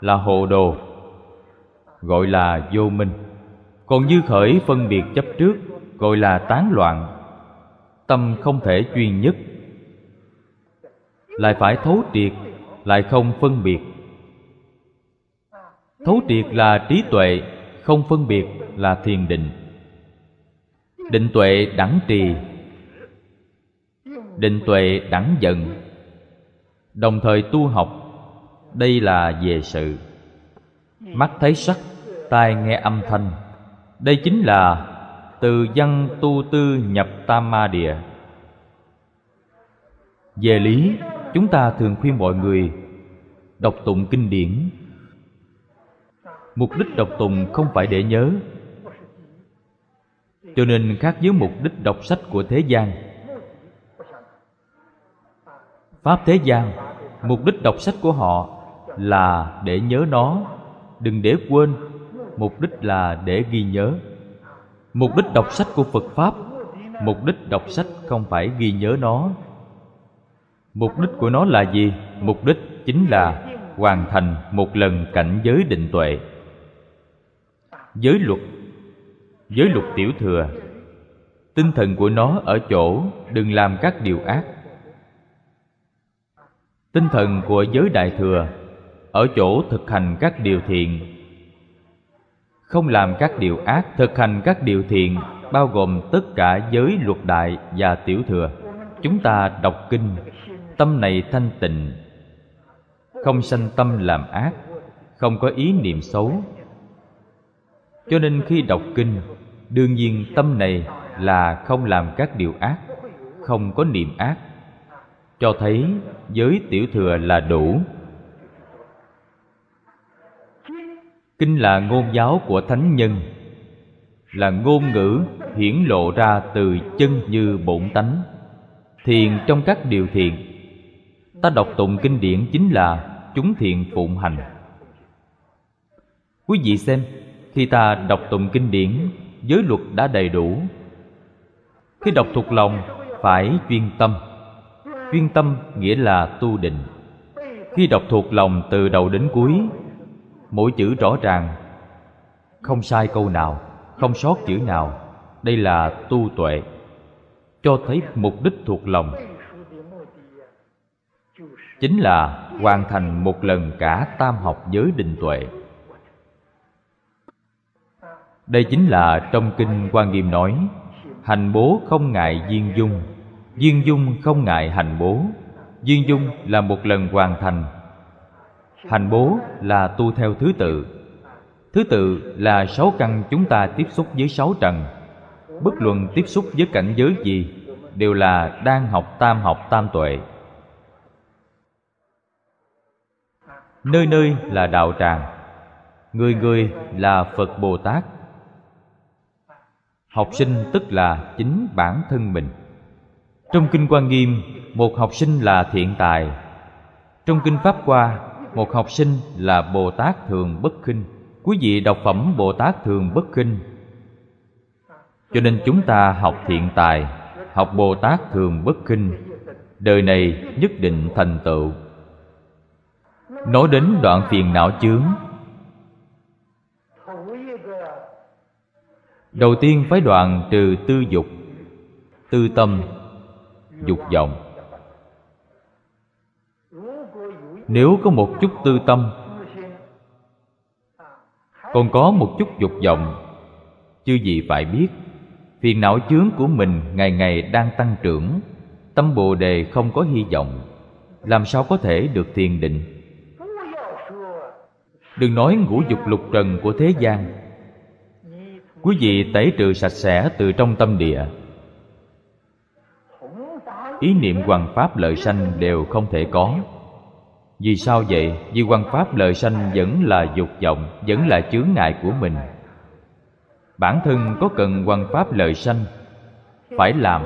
là hồ đồ, gọi là vô minh. Còn như khởi phân biệt chấp trước, gọi là tán loạn. Tâm không thể chuyên nhất. Lại phải thấu triệt, lại không phân biệt. Thấu triệt là trí tuệ, không phân biệt là thiền định. Định tuệ đẳng trì định tuệ đẳng dần. Đồng thời tu học, đây là về sự. Mắt thấy sắc, tai nghe âm thanh. Đây chính là từ văn tu tư nhập tam ma địa. Về lý, chúng ta thường khuyên mọi người đọc tụng kinh điển. Mục đích đọc tụng không phải để nhớ. Cho nên khác với mục đích đọc sách của thế gian pháp thế gian, mục đích đọc sách của họ là để nhớ nó. Đừng để quên, mục đích là để ghi nhớ. Mục đích đọc sách của phật pháp, mục đích đọc sách không phải ghi nhớ nó. Mục đích của nó là gì? Mục đích chính là hoàn thành một lần cảnh giới định tuệ. Giới luật giới luật tiểu thừa. Tinh thần của nó ở chỗ đừng làm các điều ác tinh thần của giới đại thừa, ở chỗ thực hành các điều thiện. Không làm các điều ác, thực hành các điều thiện, bao gồm tất cả giới luật đại và tiểu thừa. Chúng ta đọc kinh, tâm này thanh tịnh. Không sanh tâm làm ác, không có ý niệm xấu. Cho nên khi đọc kinh, đương nhiên tâm này là không làm các điều ác, không có niệm ác cho thấy giới tiểu thừa là đủ. Kinh là ngôn giáo của thánh nhân, là ngôn ngữ hiển lộ ra từ chân như bổn tánh. Thiền trong các điều thiền, ta đọc tụng kinh điển chính là chúng thiện phụng hành. Quý vị xem, khi ta đọc tụng kinh điển, giới luật đã đầy đủ. Khi đọc thuộc lòng, phải chuyên tâm chuyên tâm nghĩa là tu định. Khi đọc thuộc lòng từ đầu đến cuối, mỗi chữ rõ ràng. Không sai câu nào, không sót chữ nào. Đây là tu tuệ, cho thấy mục đích thuộc lòng. Chính là hoàn thành một lần cả tam học giới định tuệ. Đây chính là trong kinh quan nghiêm nói, hành bố không ngại viên dung duyên dung không ngại hành bố. Duyên dung là một lần hoàn thành. Hành bố là tu theo thứ tự. Thứ tự là sáu căn chúng ta tiếp xúc với sáu trần. Bất luận tiếp xúc với cảnh giới gì đều là đang học tam học tam tuệ. Nơi nơi là đạo tràng. Người người là phật bồ tát. Học sinh tức là chính bản thân mình trong kinh quan nghiêm, một học sinh là thiện tài. Trong kinh pháp hoa, một học sinh là bồ tát thường bất khinh. Quý vị đọc phẩm bồ tát thường bất khinh. Cho nên chúng ta học thiện tài, học bồ tát thường bất khinh. Đời này nhất định thành tựu. Nói đến đoạn phiền não chướng. Đầu tiên phải đoạn trừ tư dục, tư tâm dục vọng. Nếu có một chút tư tâm, còn có một chút dục vọng, chư gì phải biết, phiền não chướng của mình ngày ngày đang tăng trưởng, tâm bồ đề không có hy vọng, làm sao có thể được thiền định? Đừng nói ngũ dục lục trần của thế gian. Quý vị tẩy trừ sạch sẽ từ trong tâm địa ý niệm quan pháp lợi sanh đều không thể có. Vì sao vậy? Vì quan pháp lợi sanh vẫn là dục vọng, vẫn là chướng ngại của mình. Bản thân có cần quan pháp lợi sanh? Phải làm.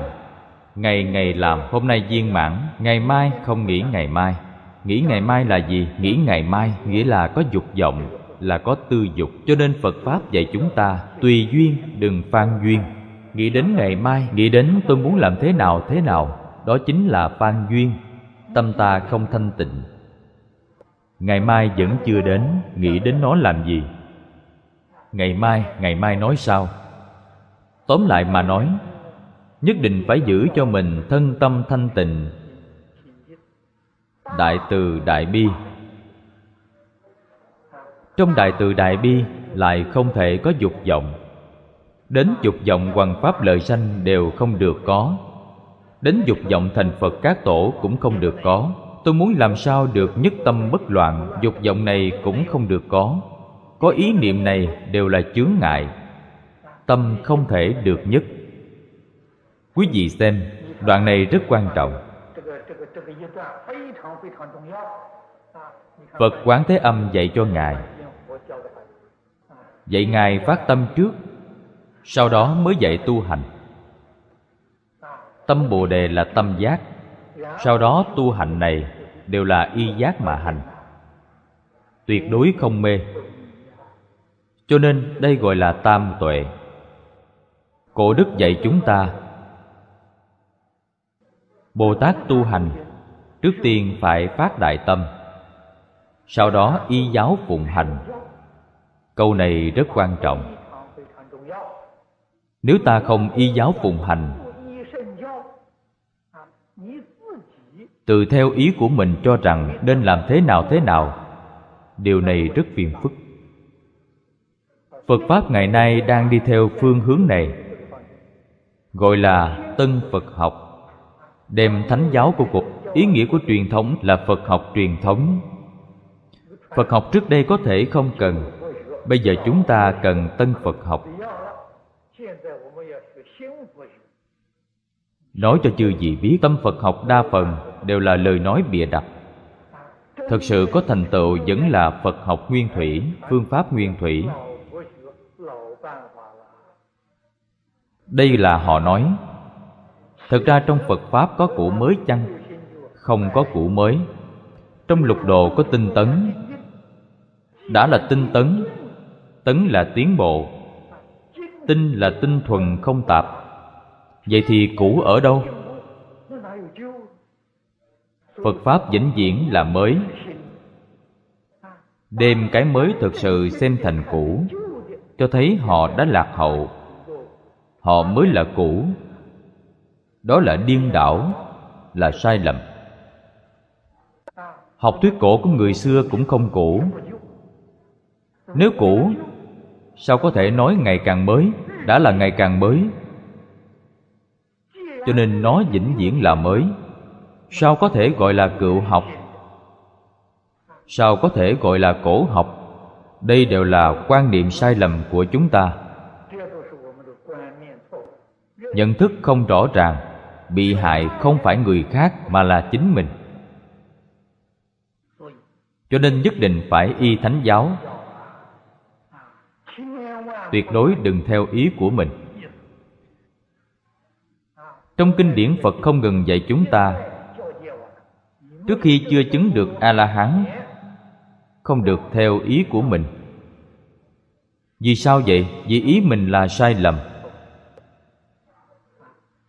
Ngày ngày làm, hôm nay viên mãn, ngày mai không nghĩ ngày mai. Nghĩ ngày mai là gì? Nghĩ ngày mai nghĩa là có dục vọng, là có tư dục. Cho nên phật pháp dạy chúng ta, tùy duyên, đừng phan duyên. Nghĩ đến ngày mai, nghĩ đến tôi muốn làm thế nào thế nào đó chính là phan duyên, tâm ta không thanh tịnh. Ngày mai vẫn chưa đến, nghĩ đến nó làm gì? Ngày mai ngày mai nói sao? Tóm lại mà nói, nhất định phải giữ cho mình thân tâm thanh tịnh. Đại từ đại bi. Trong đại từ đại bi lại không thể có dục vọng. Đến dục vọng hoằng pháp lợi sanh đều không được có đến dục vọng thành phật các tổ cũng không được có. Tôi muốn làm sao được nhất tâm bất loạn, dục vọng này cũng không được có. Có ý niệm này đều là chướng ngại. Tâm không thể được nhất. Quý vị xem, đoạn này rất quan trọng. Phật quán thế âm dạy cho ngài. Dạy ngài phát tâm trước, sau đó mới dạy tu hành tâm bồ đề là tâm giác. Sau đó tu hành này đều là y giác mà hành. Tuyệt đối không mê. Cho nên đây gọi là tam tuệ. Cổ đức dạy chúng ta, bồ tát tu hành trước tiên phải phát đại tâm, sau đó y giáo phụng hành. Câu này rất quan trọng. Nếu ta không y giáo phụng hành tự theo ý của mình cho rằng nên làm thế nào thế nào. Điều này rất phiền phức. Phật pháp ngày nay đang đi theo phương hướng này, gọi là tân phật học, đem thánh giáo của cuộc, ý nghĩa của truyền thống là phật học truyền thống. Phật học trước đây có thể không cần, bây giờ chúng ta cần tân phật học. Nói cho chư gì biết, tâm phật học đa phần đều là lời nói bịa đặt. Thật sự có thành tựu vẫn là Phật học nguyên thủy, phương pháp nguyên thủy. Đây là họ nói. Thực ra trong Phật Pháp có cũ mới chăng? Không có cũ mới. Trong lục đồ có tinh tấn. Đã là tinh tấn Tấn là tiến bộ. Tinh là tinh thuần không tạp. Vậy thì cũ ở đâu? Phật pháp vĩnh viễn là mới. Đem cái mới thực sự xem thành cũ, cho thấy họ đã lạc hậu. Họ mới là cũ. Đó là điên đảo, là sai lầm. Học thuyết cổ của người xưa cũng không cũ. Nếu cũ, sao có thể nói ngày càng mới, đã là ngày càng mới? Cho nên nó vĩnh viễn là mới sao có thể gọi là cựu học? Sao có thể gọi là cổ học? Đây đều là quan niệm sai lầm của chúng ta. Nhận thức không rõ ràng, bị hại không phải người khác mà là chính mình. Cho nên nhất định phải y thánh giáo. Tuyệt đối đừng theo ý của mình. Trong kinh điển phật không ngừng dạy chúng ta trước khi chưa chứng được a la hán không được theo ý của mình. Vì sao vậy? Vì ý mình là sai lầm.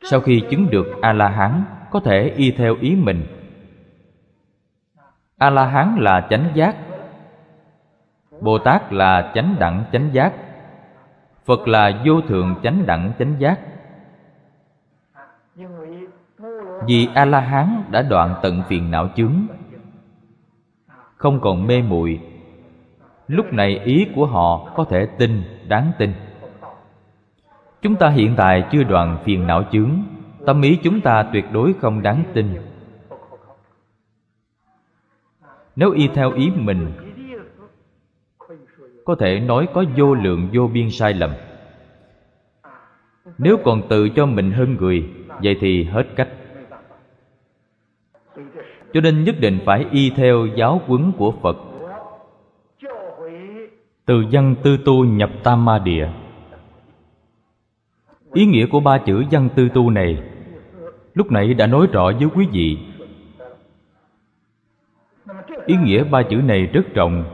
Sau khi chứng được a la hán có thể y theo ý mình. A la hán là chánh giác. Bồ tát là chánh đẳng chánh giác. Phật là vô thượng chánh đẳng chánh giác. vì a la hán đã đoạn tận phiền não chướng. Không còn mê muội, lúc này ý của họ có thể tin, đáng tin. Chúng ta hiện tại chưa đoạn phiền não chướng, tâm ý chúng ta tuyệt đối không đáng tin. Nếu y theo ý mình, có thể nói có vô lượng vô biên sai lầm. Nếu còn tự cho mình hơn người, vậy thì hết cách cho nên nhất định phải y theo giáo huấn của phật. Từ văn tư tu nhập tam ma địa ý nghĩa của ba chữ văn tư tu này, lúc nãy đã nói rõ với quý vị. Ý nghĩa ba chữ này rất rộng,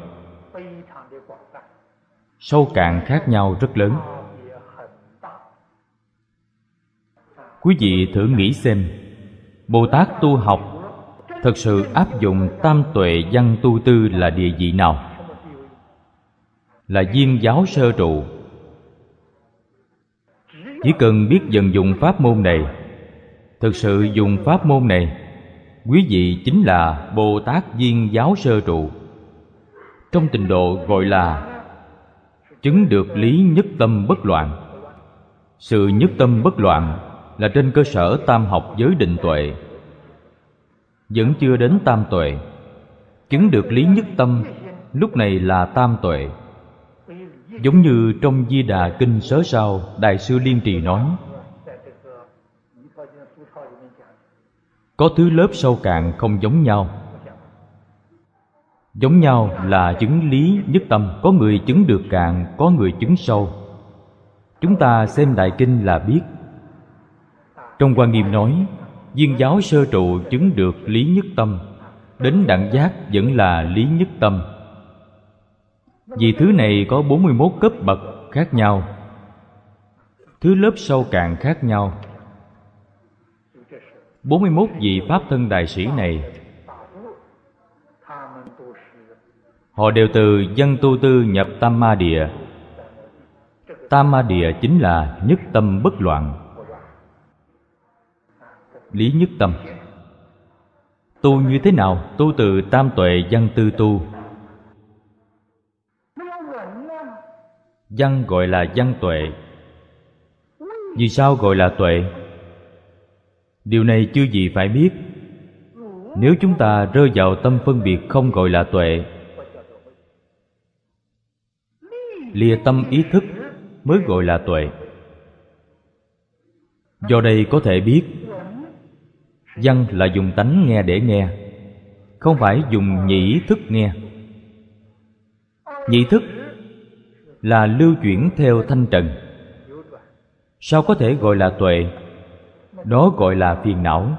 sâu cạn khác nhau rất lớn. Quý vị thử nghĩ xem, bồ tát tu học thực sự áp dụng tam tuệ văn tu tư là địa vị nào? Là viên giáo sơ trụ. Chỉ cần biết dần dùng pháp môn này, thực sự dùng pháp môn này, quý vị chính là bồ tát viên giáo sơ trụ. Trong tình độ gọi là chứng được lý nhất tâm bất loạn. Sự nhất tâm bất loạn là trên cơ sở tam học giới định tuệ vẫn chưa đến tam tuệ. Chứng được lý nhất tâm, lúc này là tam tuệ. Giống như trong di đà kinh sớ sao, đại sư liên trì nói, có thứ lớp sâu cạn không giống nhau. Giống nhau là chứng lý nhất tâm, có người chứng được cạn, có người chứng sâu. Chúng ta xem đại kinh là biết. Trong quan nghiêm nói Duyên giáo sơ trụ chứng được lý nhất tâm. Đến đẳng giác vẫn là lý nhất tâm. Vì thứ này có 41 cấp bậc khác nhau. Thứ lớp sâu càng khác nhau. 41 vị Pháp thân đại sĩ này, Họ đều từ dân tu tư nhập Tam Ma Địa. Tam Ma Địa chính là nhất tâm bất loạn lý nhất tâm. Tu như thế nào, tu từ tam tuệ văn tư tu? Văn gọi là văn tuệ. Vì sao gọi là tuệ? Điều này chưa gì phải biết. Nếu chúng ta rơi vào tâm phân biệt không gọi là tuệ, lìa tâm ý thức mới gọi là tuệ. Do đây có thể biết văn là dùng tánh nghe để nghe, không phải dùng nhĩ thức nghe. Nhĩ thức là lưu chuyển theo thanh trần. Sao có thể gọi là tuệ? Đó gọi là phiền não.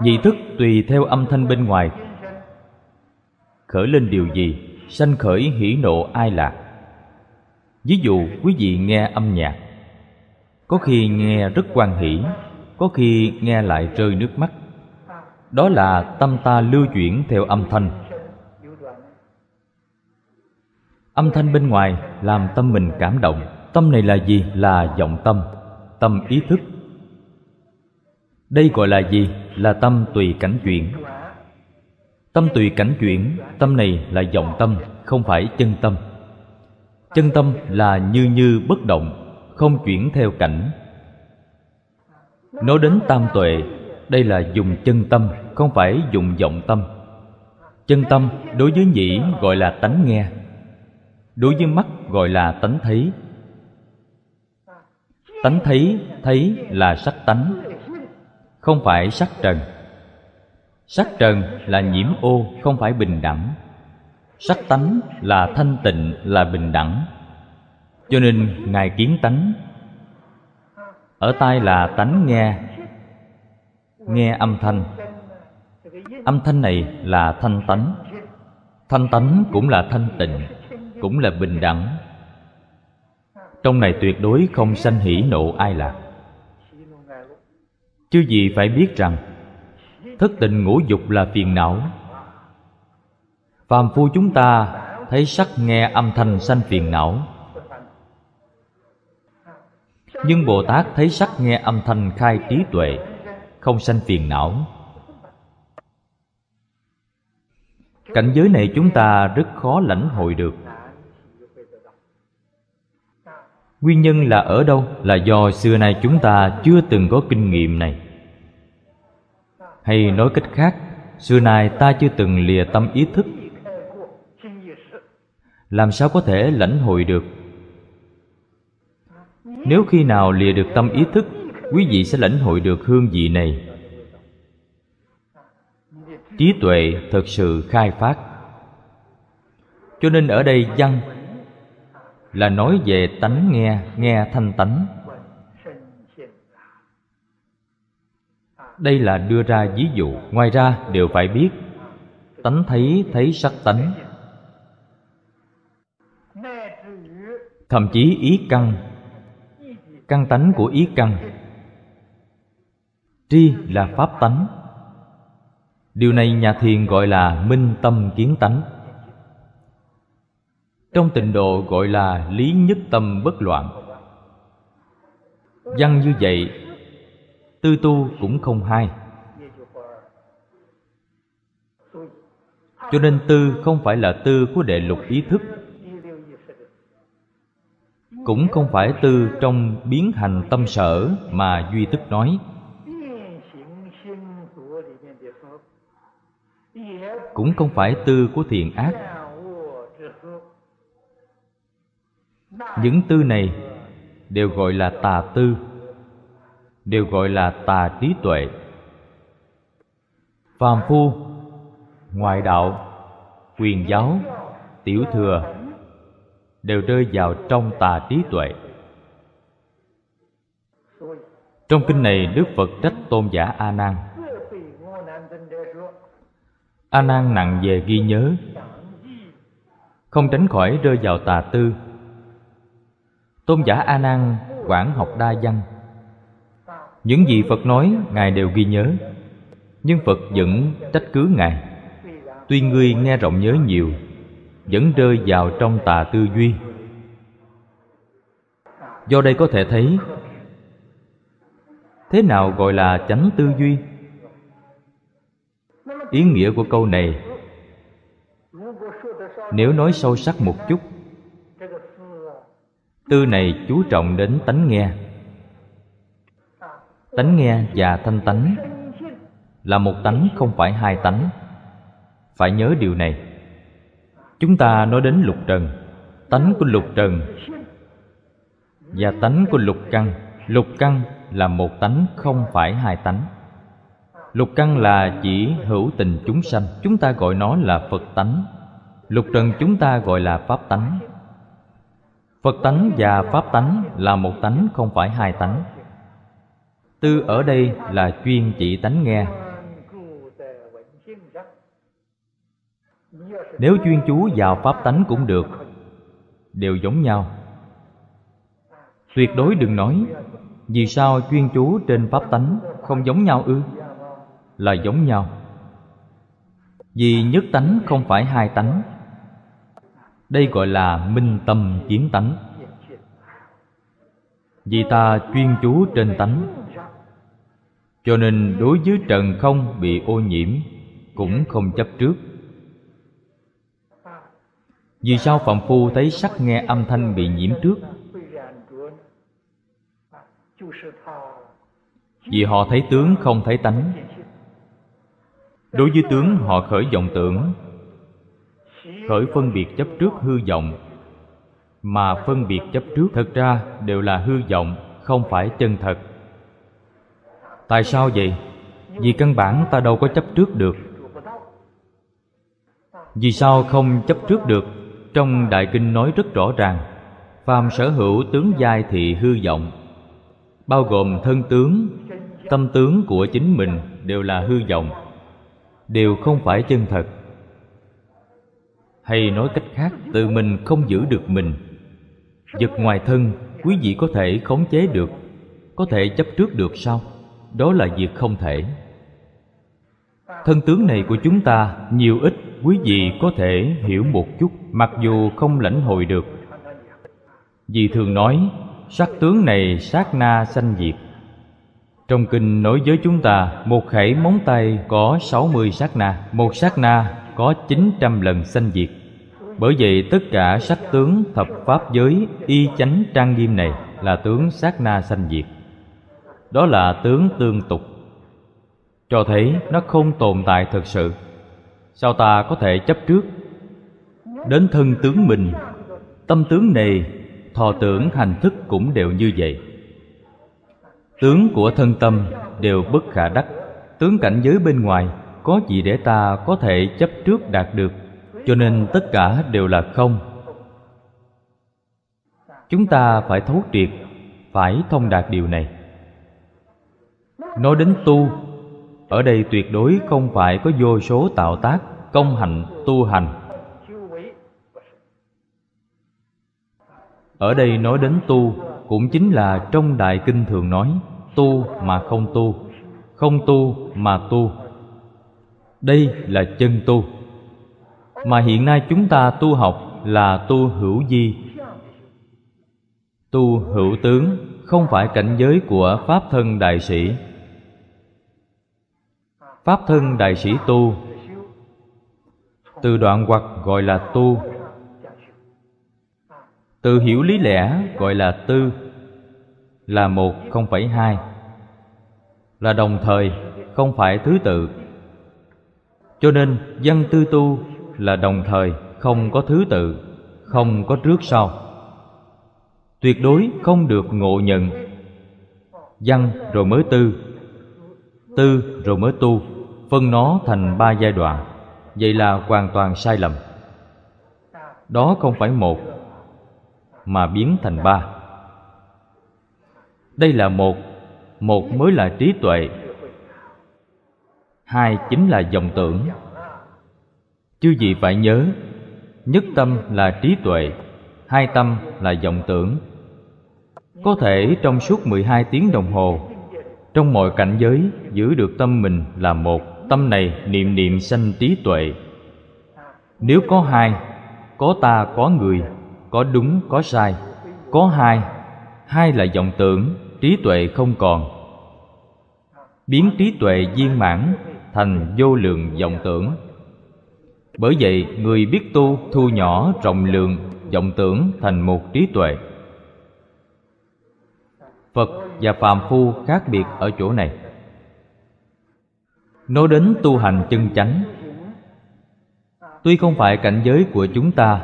Nhị thức tùy theo âm thanh bên ngoài. Khởi lên điều gì, sanh khởi hỉ nộ ai lạc. Ví dụ quý vị nghe âm nhạc, có khi nghe rất quan hỷ có khi nghe lại rơi nước mắt. Đó là tâm ta lưu chuyển theo âm thanh. Âm thanh bên ngoài làm tâm mình cảm động. Tâm này là gì? Là vọng tâm. Tâm ý thức. Đây gọi là gì? Là tâm tùy cảnh chuyển. Tâm tùy cảnh chuyển, tâm này là vọng tâm, không phải chân tâm. Chân tâm là như như bất động, không chuyển theo cảnh nói đến tam tuệ, đây là dùng chân tâm, không phải dùng vọng tâm. Chân tâm đối với nhĩ gọi là tánh nghe, đối với mắt gọi là tánh thấy. Tánh thấy thấy là sắc tánh, không phải sắc trần. Sắc trần là nhiễm ô, không phải bình đẳng. Sắc tánh là thanh tịnh, là bình đẳng. Cho nên ngài kiến tánh ở tai là tánh nghe. Nghe âm thanh. Âm thanh này là thanh tánh. Thanh tánh cũng là thanh tịnh, cũng là bình đẳng. Trong này tuyệt đối không sanh hỉ nộ ai lạc. Chứ gì phải biết rằng, thất tình ngũ dục là phiền não. Phàm phu chúng ta thấy sắc nghe âm thanh sanh phiền não nhưng bồ tát thấy sắc nghe âm thanh khai trí tuệ, không sanh phiền não. Cảnh giới này chúng ta rất khó lãnh hội được. Nguyên nhân là ở đâu? Là do xưa nay chúng ta chưa từng có kinh nghiệm này. Hay nói cách khác, xưa nay ta chưa từng lìa tâm ý thức. Làm sao có thể lãnh hội được? Nếu khi nào lìa được tâm ý thức, quý vị sẽ lãnh hội được hương vị này. Trí tuệ thật sự khai phát. Cho nên ở đây văn là nói về tánh nghe nghe thanh tánh. Đây là đưa ra ví dụ, ngoài ra đều phải biết, tánh thấy thấy sắc tánh. Thậm chí ý căn căn tánh của ý căn. Tri là pháp tánh. Điều này nhà thiền gọi là minh tâm kiến tánh. Trong tịnh độ gọi là lý nhất tâm bất loạn. Văn như vậy, tư tu cũng không hay cho nên tư không phải là tư của đệ lục ý thức cũng không phải tư trong biến hành tâm sở mà duy tức nói. Cũng không phải tư của thiện ác. Những tư này đều gọi là tà tư, đều gọi là tà trí tuệ. Phàm phu, ngoại đạo, quyền giáo, tiểu thừa đều rơi vào trong tà trí tuệ. Trong kinh này, đức phật trách tôn giả a nan. A nan nặng về ghi nhớ, không tránh khỏi rơi vào tà tư. Tôn giả a nan quản học đa văn. Những gì phật nói, ngài đều ghi nhớ, nhưng phật vẫn trách cứ ngài. Tuy ngươi nghe rộng nhớ nhiều vẫn rơi vào trong tà tư duy. Do đây có thể thấy, thế nào gọi là chánh tư duy? Ý nghĩa của câu này, nếu nói sâu sắc một chút, tư này chú trọng đến tánh nghe. Tánh nghe và thanh tánh là một tánh, không phải hai tánh. Phải nhớ điều này chúng ta nói đến lục trần, tánh của lục trần và tánh của lục căn. Lục căn là một tánh, không phải hai tánh. Lục căn là chỉ hữu tình chúng sanh. Chúng ta gọi nó là phật tánh. Lục trần chúng ta gọi là pháp tánh. Phật tánh và pháp tánh là một tánh, không phải hai tánh. Tư ở đây là chuyên chỉ tánh nghe. Nếu chuyên chú vào pháp tánh cũng được, đều giống nhau. Tuyệt đối đừng nói, vì sao chuyên chú trên pháp tánh không giống nhau ư? Là giống nhau. Vì nhất tánh không phải hai tánh. Đây gọi là minh tâm kiến tánh. Vì ta chuyên chú trên tánh, cho nên đối với trần không bị ô nhiễm cũng không chấp trước vì sao phạm phu thấy sắc nghe âm thanh bị nhiễm trước? Vì họ thấy tướng không thấy tánh. Đối với tướng, họ khởi vọng tưởng. Khởi phân biệt chấp trước hư vọng. Mà phân biệt chấp trước thật ra đều là hư vọng, không phải chân thật. Tại sao vậy? Vì căn bản ta đâu có chấp trước được. Vì sao không chấp trước được? Trong đại kinh nói rất rõ ràng, phàm sở hữu tướng giai thì hư vọng, bao gồm thân tướng, tâm tướng của chính mình đều là hư vọng, đều không phải chân thật. Hay nói cách khác, tự mình không giữ được mình, vật ngoài thân quý vị có thể khống chế được, có thể chấp trước được sao? Đó là việc không thể. Thân tướng này của chúng ta nhiều ít quý vị có thể hiểu một chút, mặc dù không lãnh hội được. Vì thường nói, sắc tướng này sát na sanh diệt. Trong kinh nói với chúng ta, một khẩy móng tay có sáu mươi sát na, một sát na có chín trăm lần sanh diệt. Bởi vậy tất cả sắc tướng thập pháp giới, y chánh trang nghiêm này là tướng sát na sanh diệt. Đó là tướng tương tục. Cho thấy nó không tồn tại thực sự sao ta có thể chấp trước? Đến thân tướng mình, tâm tướng này, thọ tưởng hành thức cũng đều như vậy. Tướng của thân tâm đều bất khả đắc. Tướng cảnh giới bên ngoài, có gì để ta có thể chấp trước đạt được? Cho nên tất cả đều là không. Chúng ta phải thấu triệt, phải thông đạt điều này. Nói đến tu ở đây tuyệt đối không phải có vô số tạo tác, công hạnh tu hành. Ở đây nói đến tu, cũng chính là trong đại kinh thường nói, tu mà không tu không tu mà tu. Đây là chân tu. Mà hiện nay chúng ta tu học là tu hữu di. Tu hữu tướng không phải cảnh giới của pháp thân đại sĩ pháp thân đại sĩ tu. Từ đoạn hoặc gọi là tu. Từ hiểu lý lẽ gọi là tư là một không phải hai. Là đồng thời không phải thứ tự. Cho nên văn tư tu là đồng thời không có thứ tự, không có trước sau. Tuyệt đối không được ngộ nhận. Văn rồi mới tư tư rồi mới tu, phân nó thành ba giai đoạn, vậy là hoàn toàn sai lầm. Đó không phải một, mà biến thành ba. Đây là một một mới là trí tuệ, hai chính là dòng tưởng. Chứ gì phải nhớ, nhất tâm là trí tuệ, hai tâm là dòng tưởng. Có thể trong suốt 12 tiếng đồng hồ trong mọi cảnh giới, giữ được tâm mình là một, tâm này niệm niệm sanh trí tuệ. Nếu có hai, có ta, có người, có đúng, có sai. Có hai hai là vọng tưởng, trí tuệ không còn. Biến trí tuệ viên mãn thành vô lượng vọng tưởng. Bởi vậy, người biết tu thu nhỏ rộng lượng vọng tưởng thành một trí tuệ. Phật và phàm phu khác biệt ở chỗ này. Nói đến tu hành chân chánh, tuy không phải cảnh giới của chúng ta,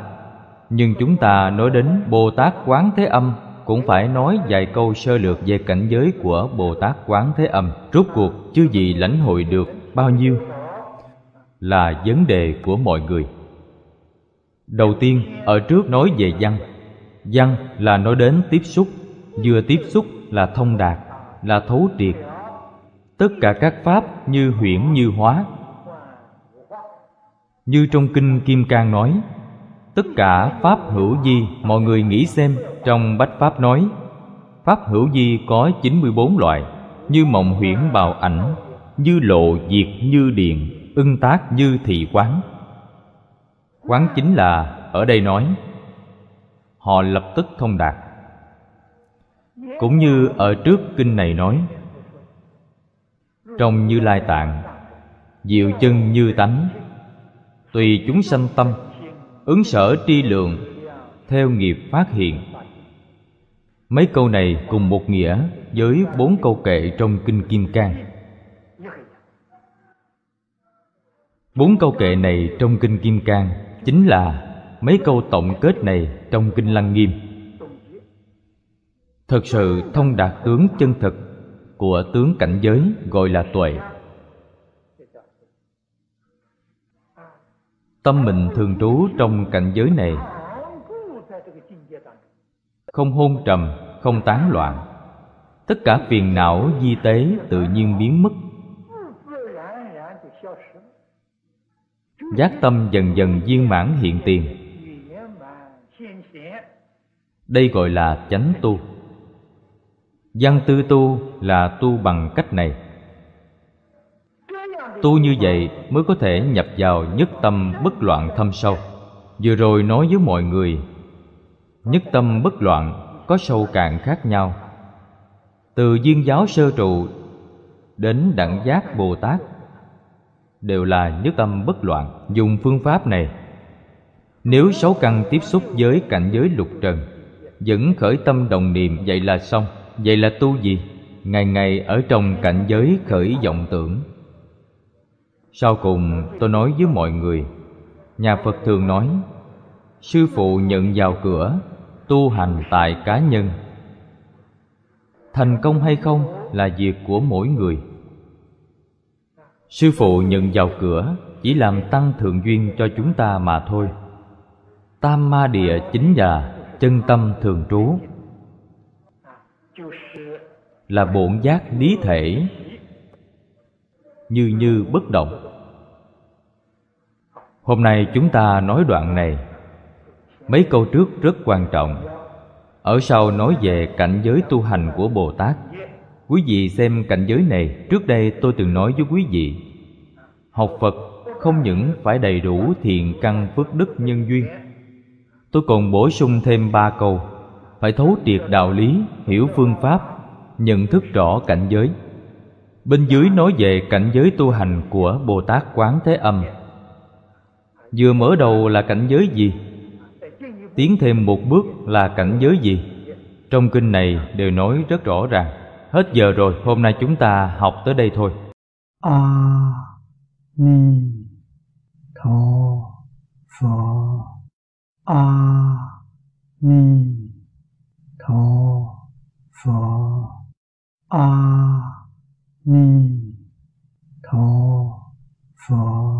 nhưng chúng ta nói đến bồ tát quán thế âm cũng phải nói vài câu sơ lược về cảnh giới của bồ tát quán thế âm. Rốt cuộc chưa gì lãnh hội được bao nhiêu là vấn đề của mọi người. Đầu tiên, ở trước nói về văn. Văn là nói đến tiếp xúc, vừa tiếp xúc là thông đạt, là thấu triệt. Tất cả các pháp như huyễn như hóa. Như trong kinh kim cang nói, tất cả pháp hữu di mọi người nghĩ xem trong bách pháp nói, pháp hữu di có 94 loại, như mộng huyễn bào ảnh, như lộ diệt như điện, ưng tác như thị quán. Quán chính là, ở đây nói, họ lập tức thông đạt cũng như ở trước kinh này nói, trong như lai tạng, diệu chân như tánh, tùy chúng sanh tâm, ứng sở tri lượng, theo nghiệp phát hiện. Mấy câu này cùng một nghĩa với bốn câu kệ trong kinh kim cang. Bốn câu kệ này trong kinh kim cang chính là mấy câu tổng kết này trong kinh lăng nghiêm thực sự thông đạt tướng chân thực của tướng cảnh giới gọi là tuệ. Tâm mình thường trú trong cảnh giới này. Không hôn trầm, không tán loạn. Tất cả phiền não di tế tự nhiên biến mất. Giác tâm dần dần viên mãn hiện tiền. Đây gọi là chánh tu. Văn tư tu là tu bằng cách này. Tu như vậy mới có thể nhập vào nhất tâm bất loạn thâm sâu. Vừa rồi nói với mọi người, Nhất tâm bất loạn có sâu cạn khác nhau. Từ duyên giáo sơ trụ đến đẳng giác Bồ Tát Đều là nhất tâm bất loạn, dùng phương pháp này. Nếu sáu căn tiếp xúc với cảnh giới lục trần, Vẫn khởi tâm đồng niệm, vậy là xong vậy là tu gì? Ngày ngày ở trong cảnh giới khởi vọng tưởng. Sau cùng tôi nói với mọi người, nhà phật thường nói, sư phụ nhận vào cửa, tu hành tại cá nhân. Thành công hay không là việc của mỗi người. Sư phụ nhận vào cửa chỉ làm tăng thượng duyên cho chúng ta mà thôi. Tam ma địa chính là chân tâm thường trú là bổn giác lý thể. Như như bất động. Hôm nay chúng ta nói đoạn này. Mấy câu trước rất quan trọng. Ở sau nói về cảnh giới tu hành của bồ tát. Quý vị xem cảnh giới này, trước đây tôi từng nói với quý vị. Học phật không những phải đầy đủ thiền căn phước đức nhân duyên. Tôi còn bổ sung thêm ba câu. Phải thấu triệt đạo lý, hiểu phương pháp nhận thức rõ cảnh giới. Bên dưới nói về cảnh giới tu hành của bồ tát quán thế âm. Vừa mở đầu là cảnh giới gì? Tiến thêm một bước là cảnh giới gì? Trong kinh này đều nói rất rõ ràng. Hết giờ rồi, hôm nay chúng ta học tới đây thôi.
A ni tho phở a ni tho phở 阿弥陀佛。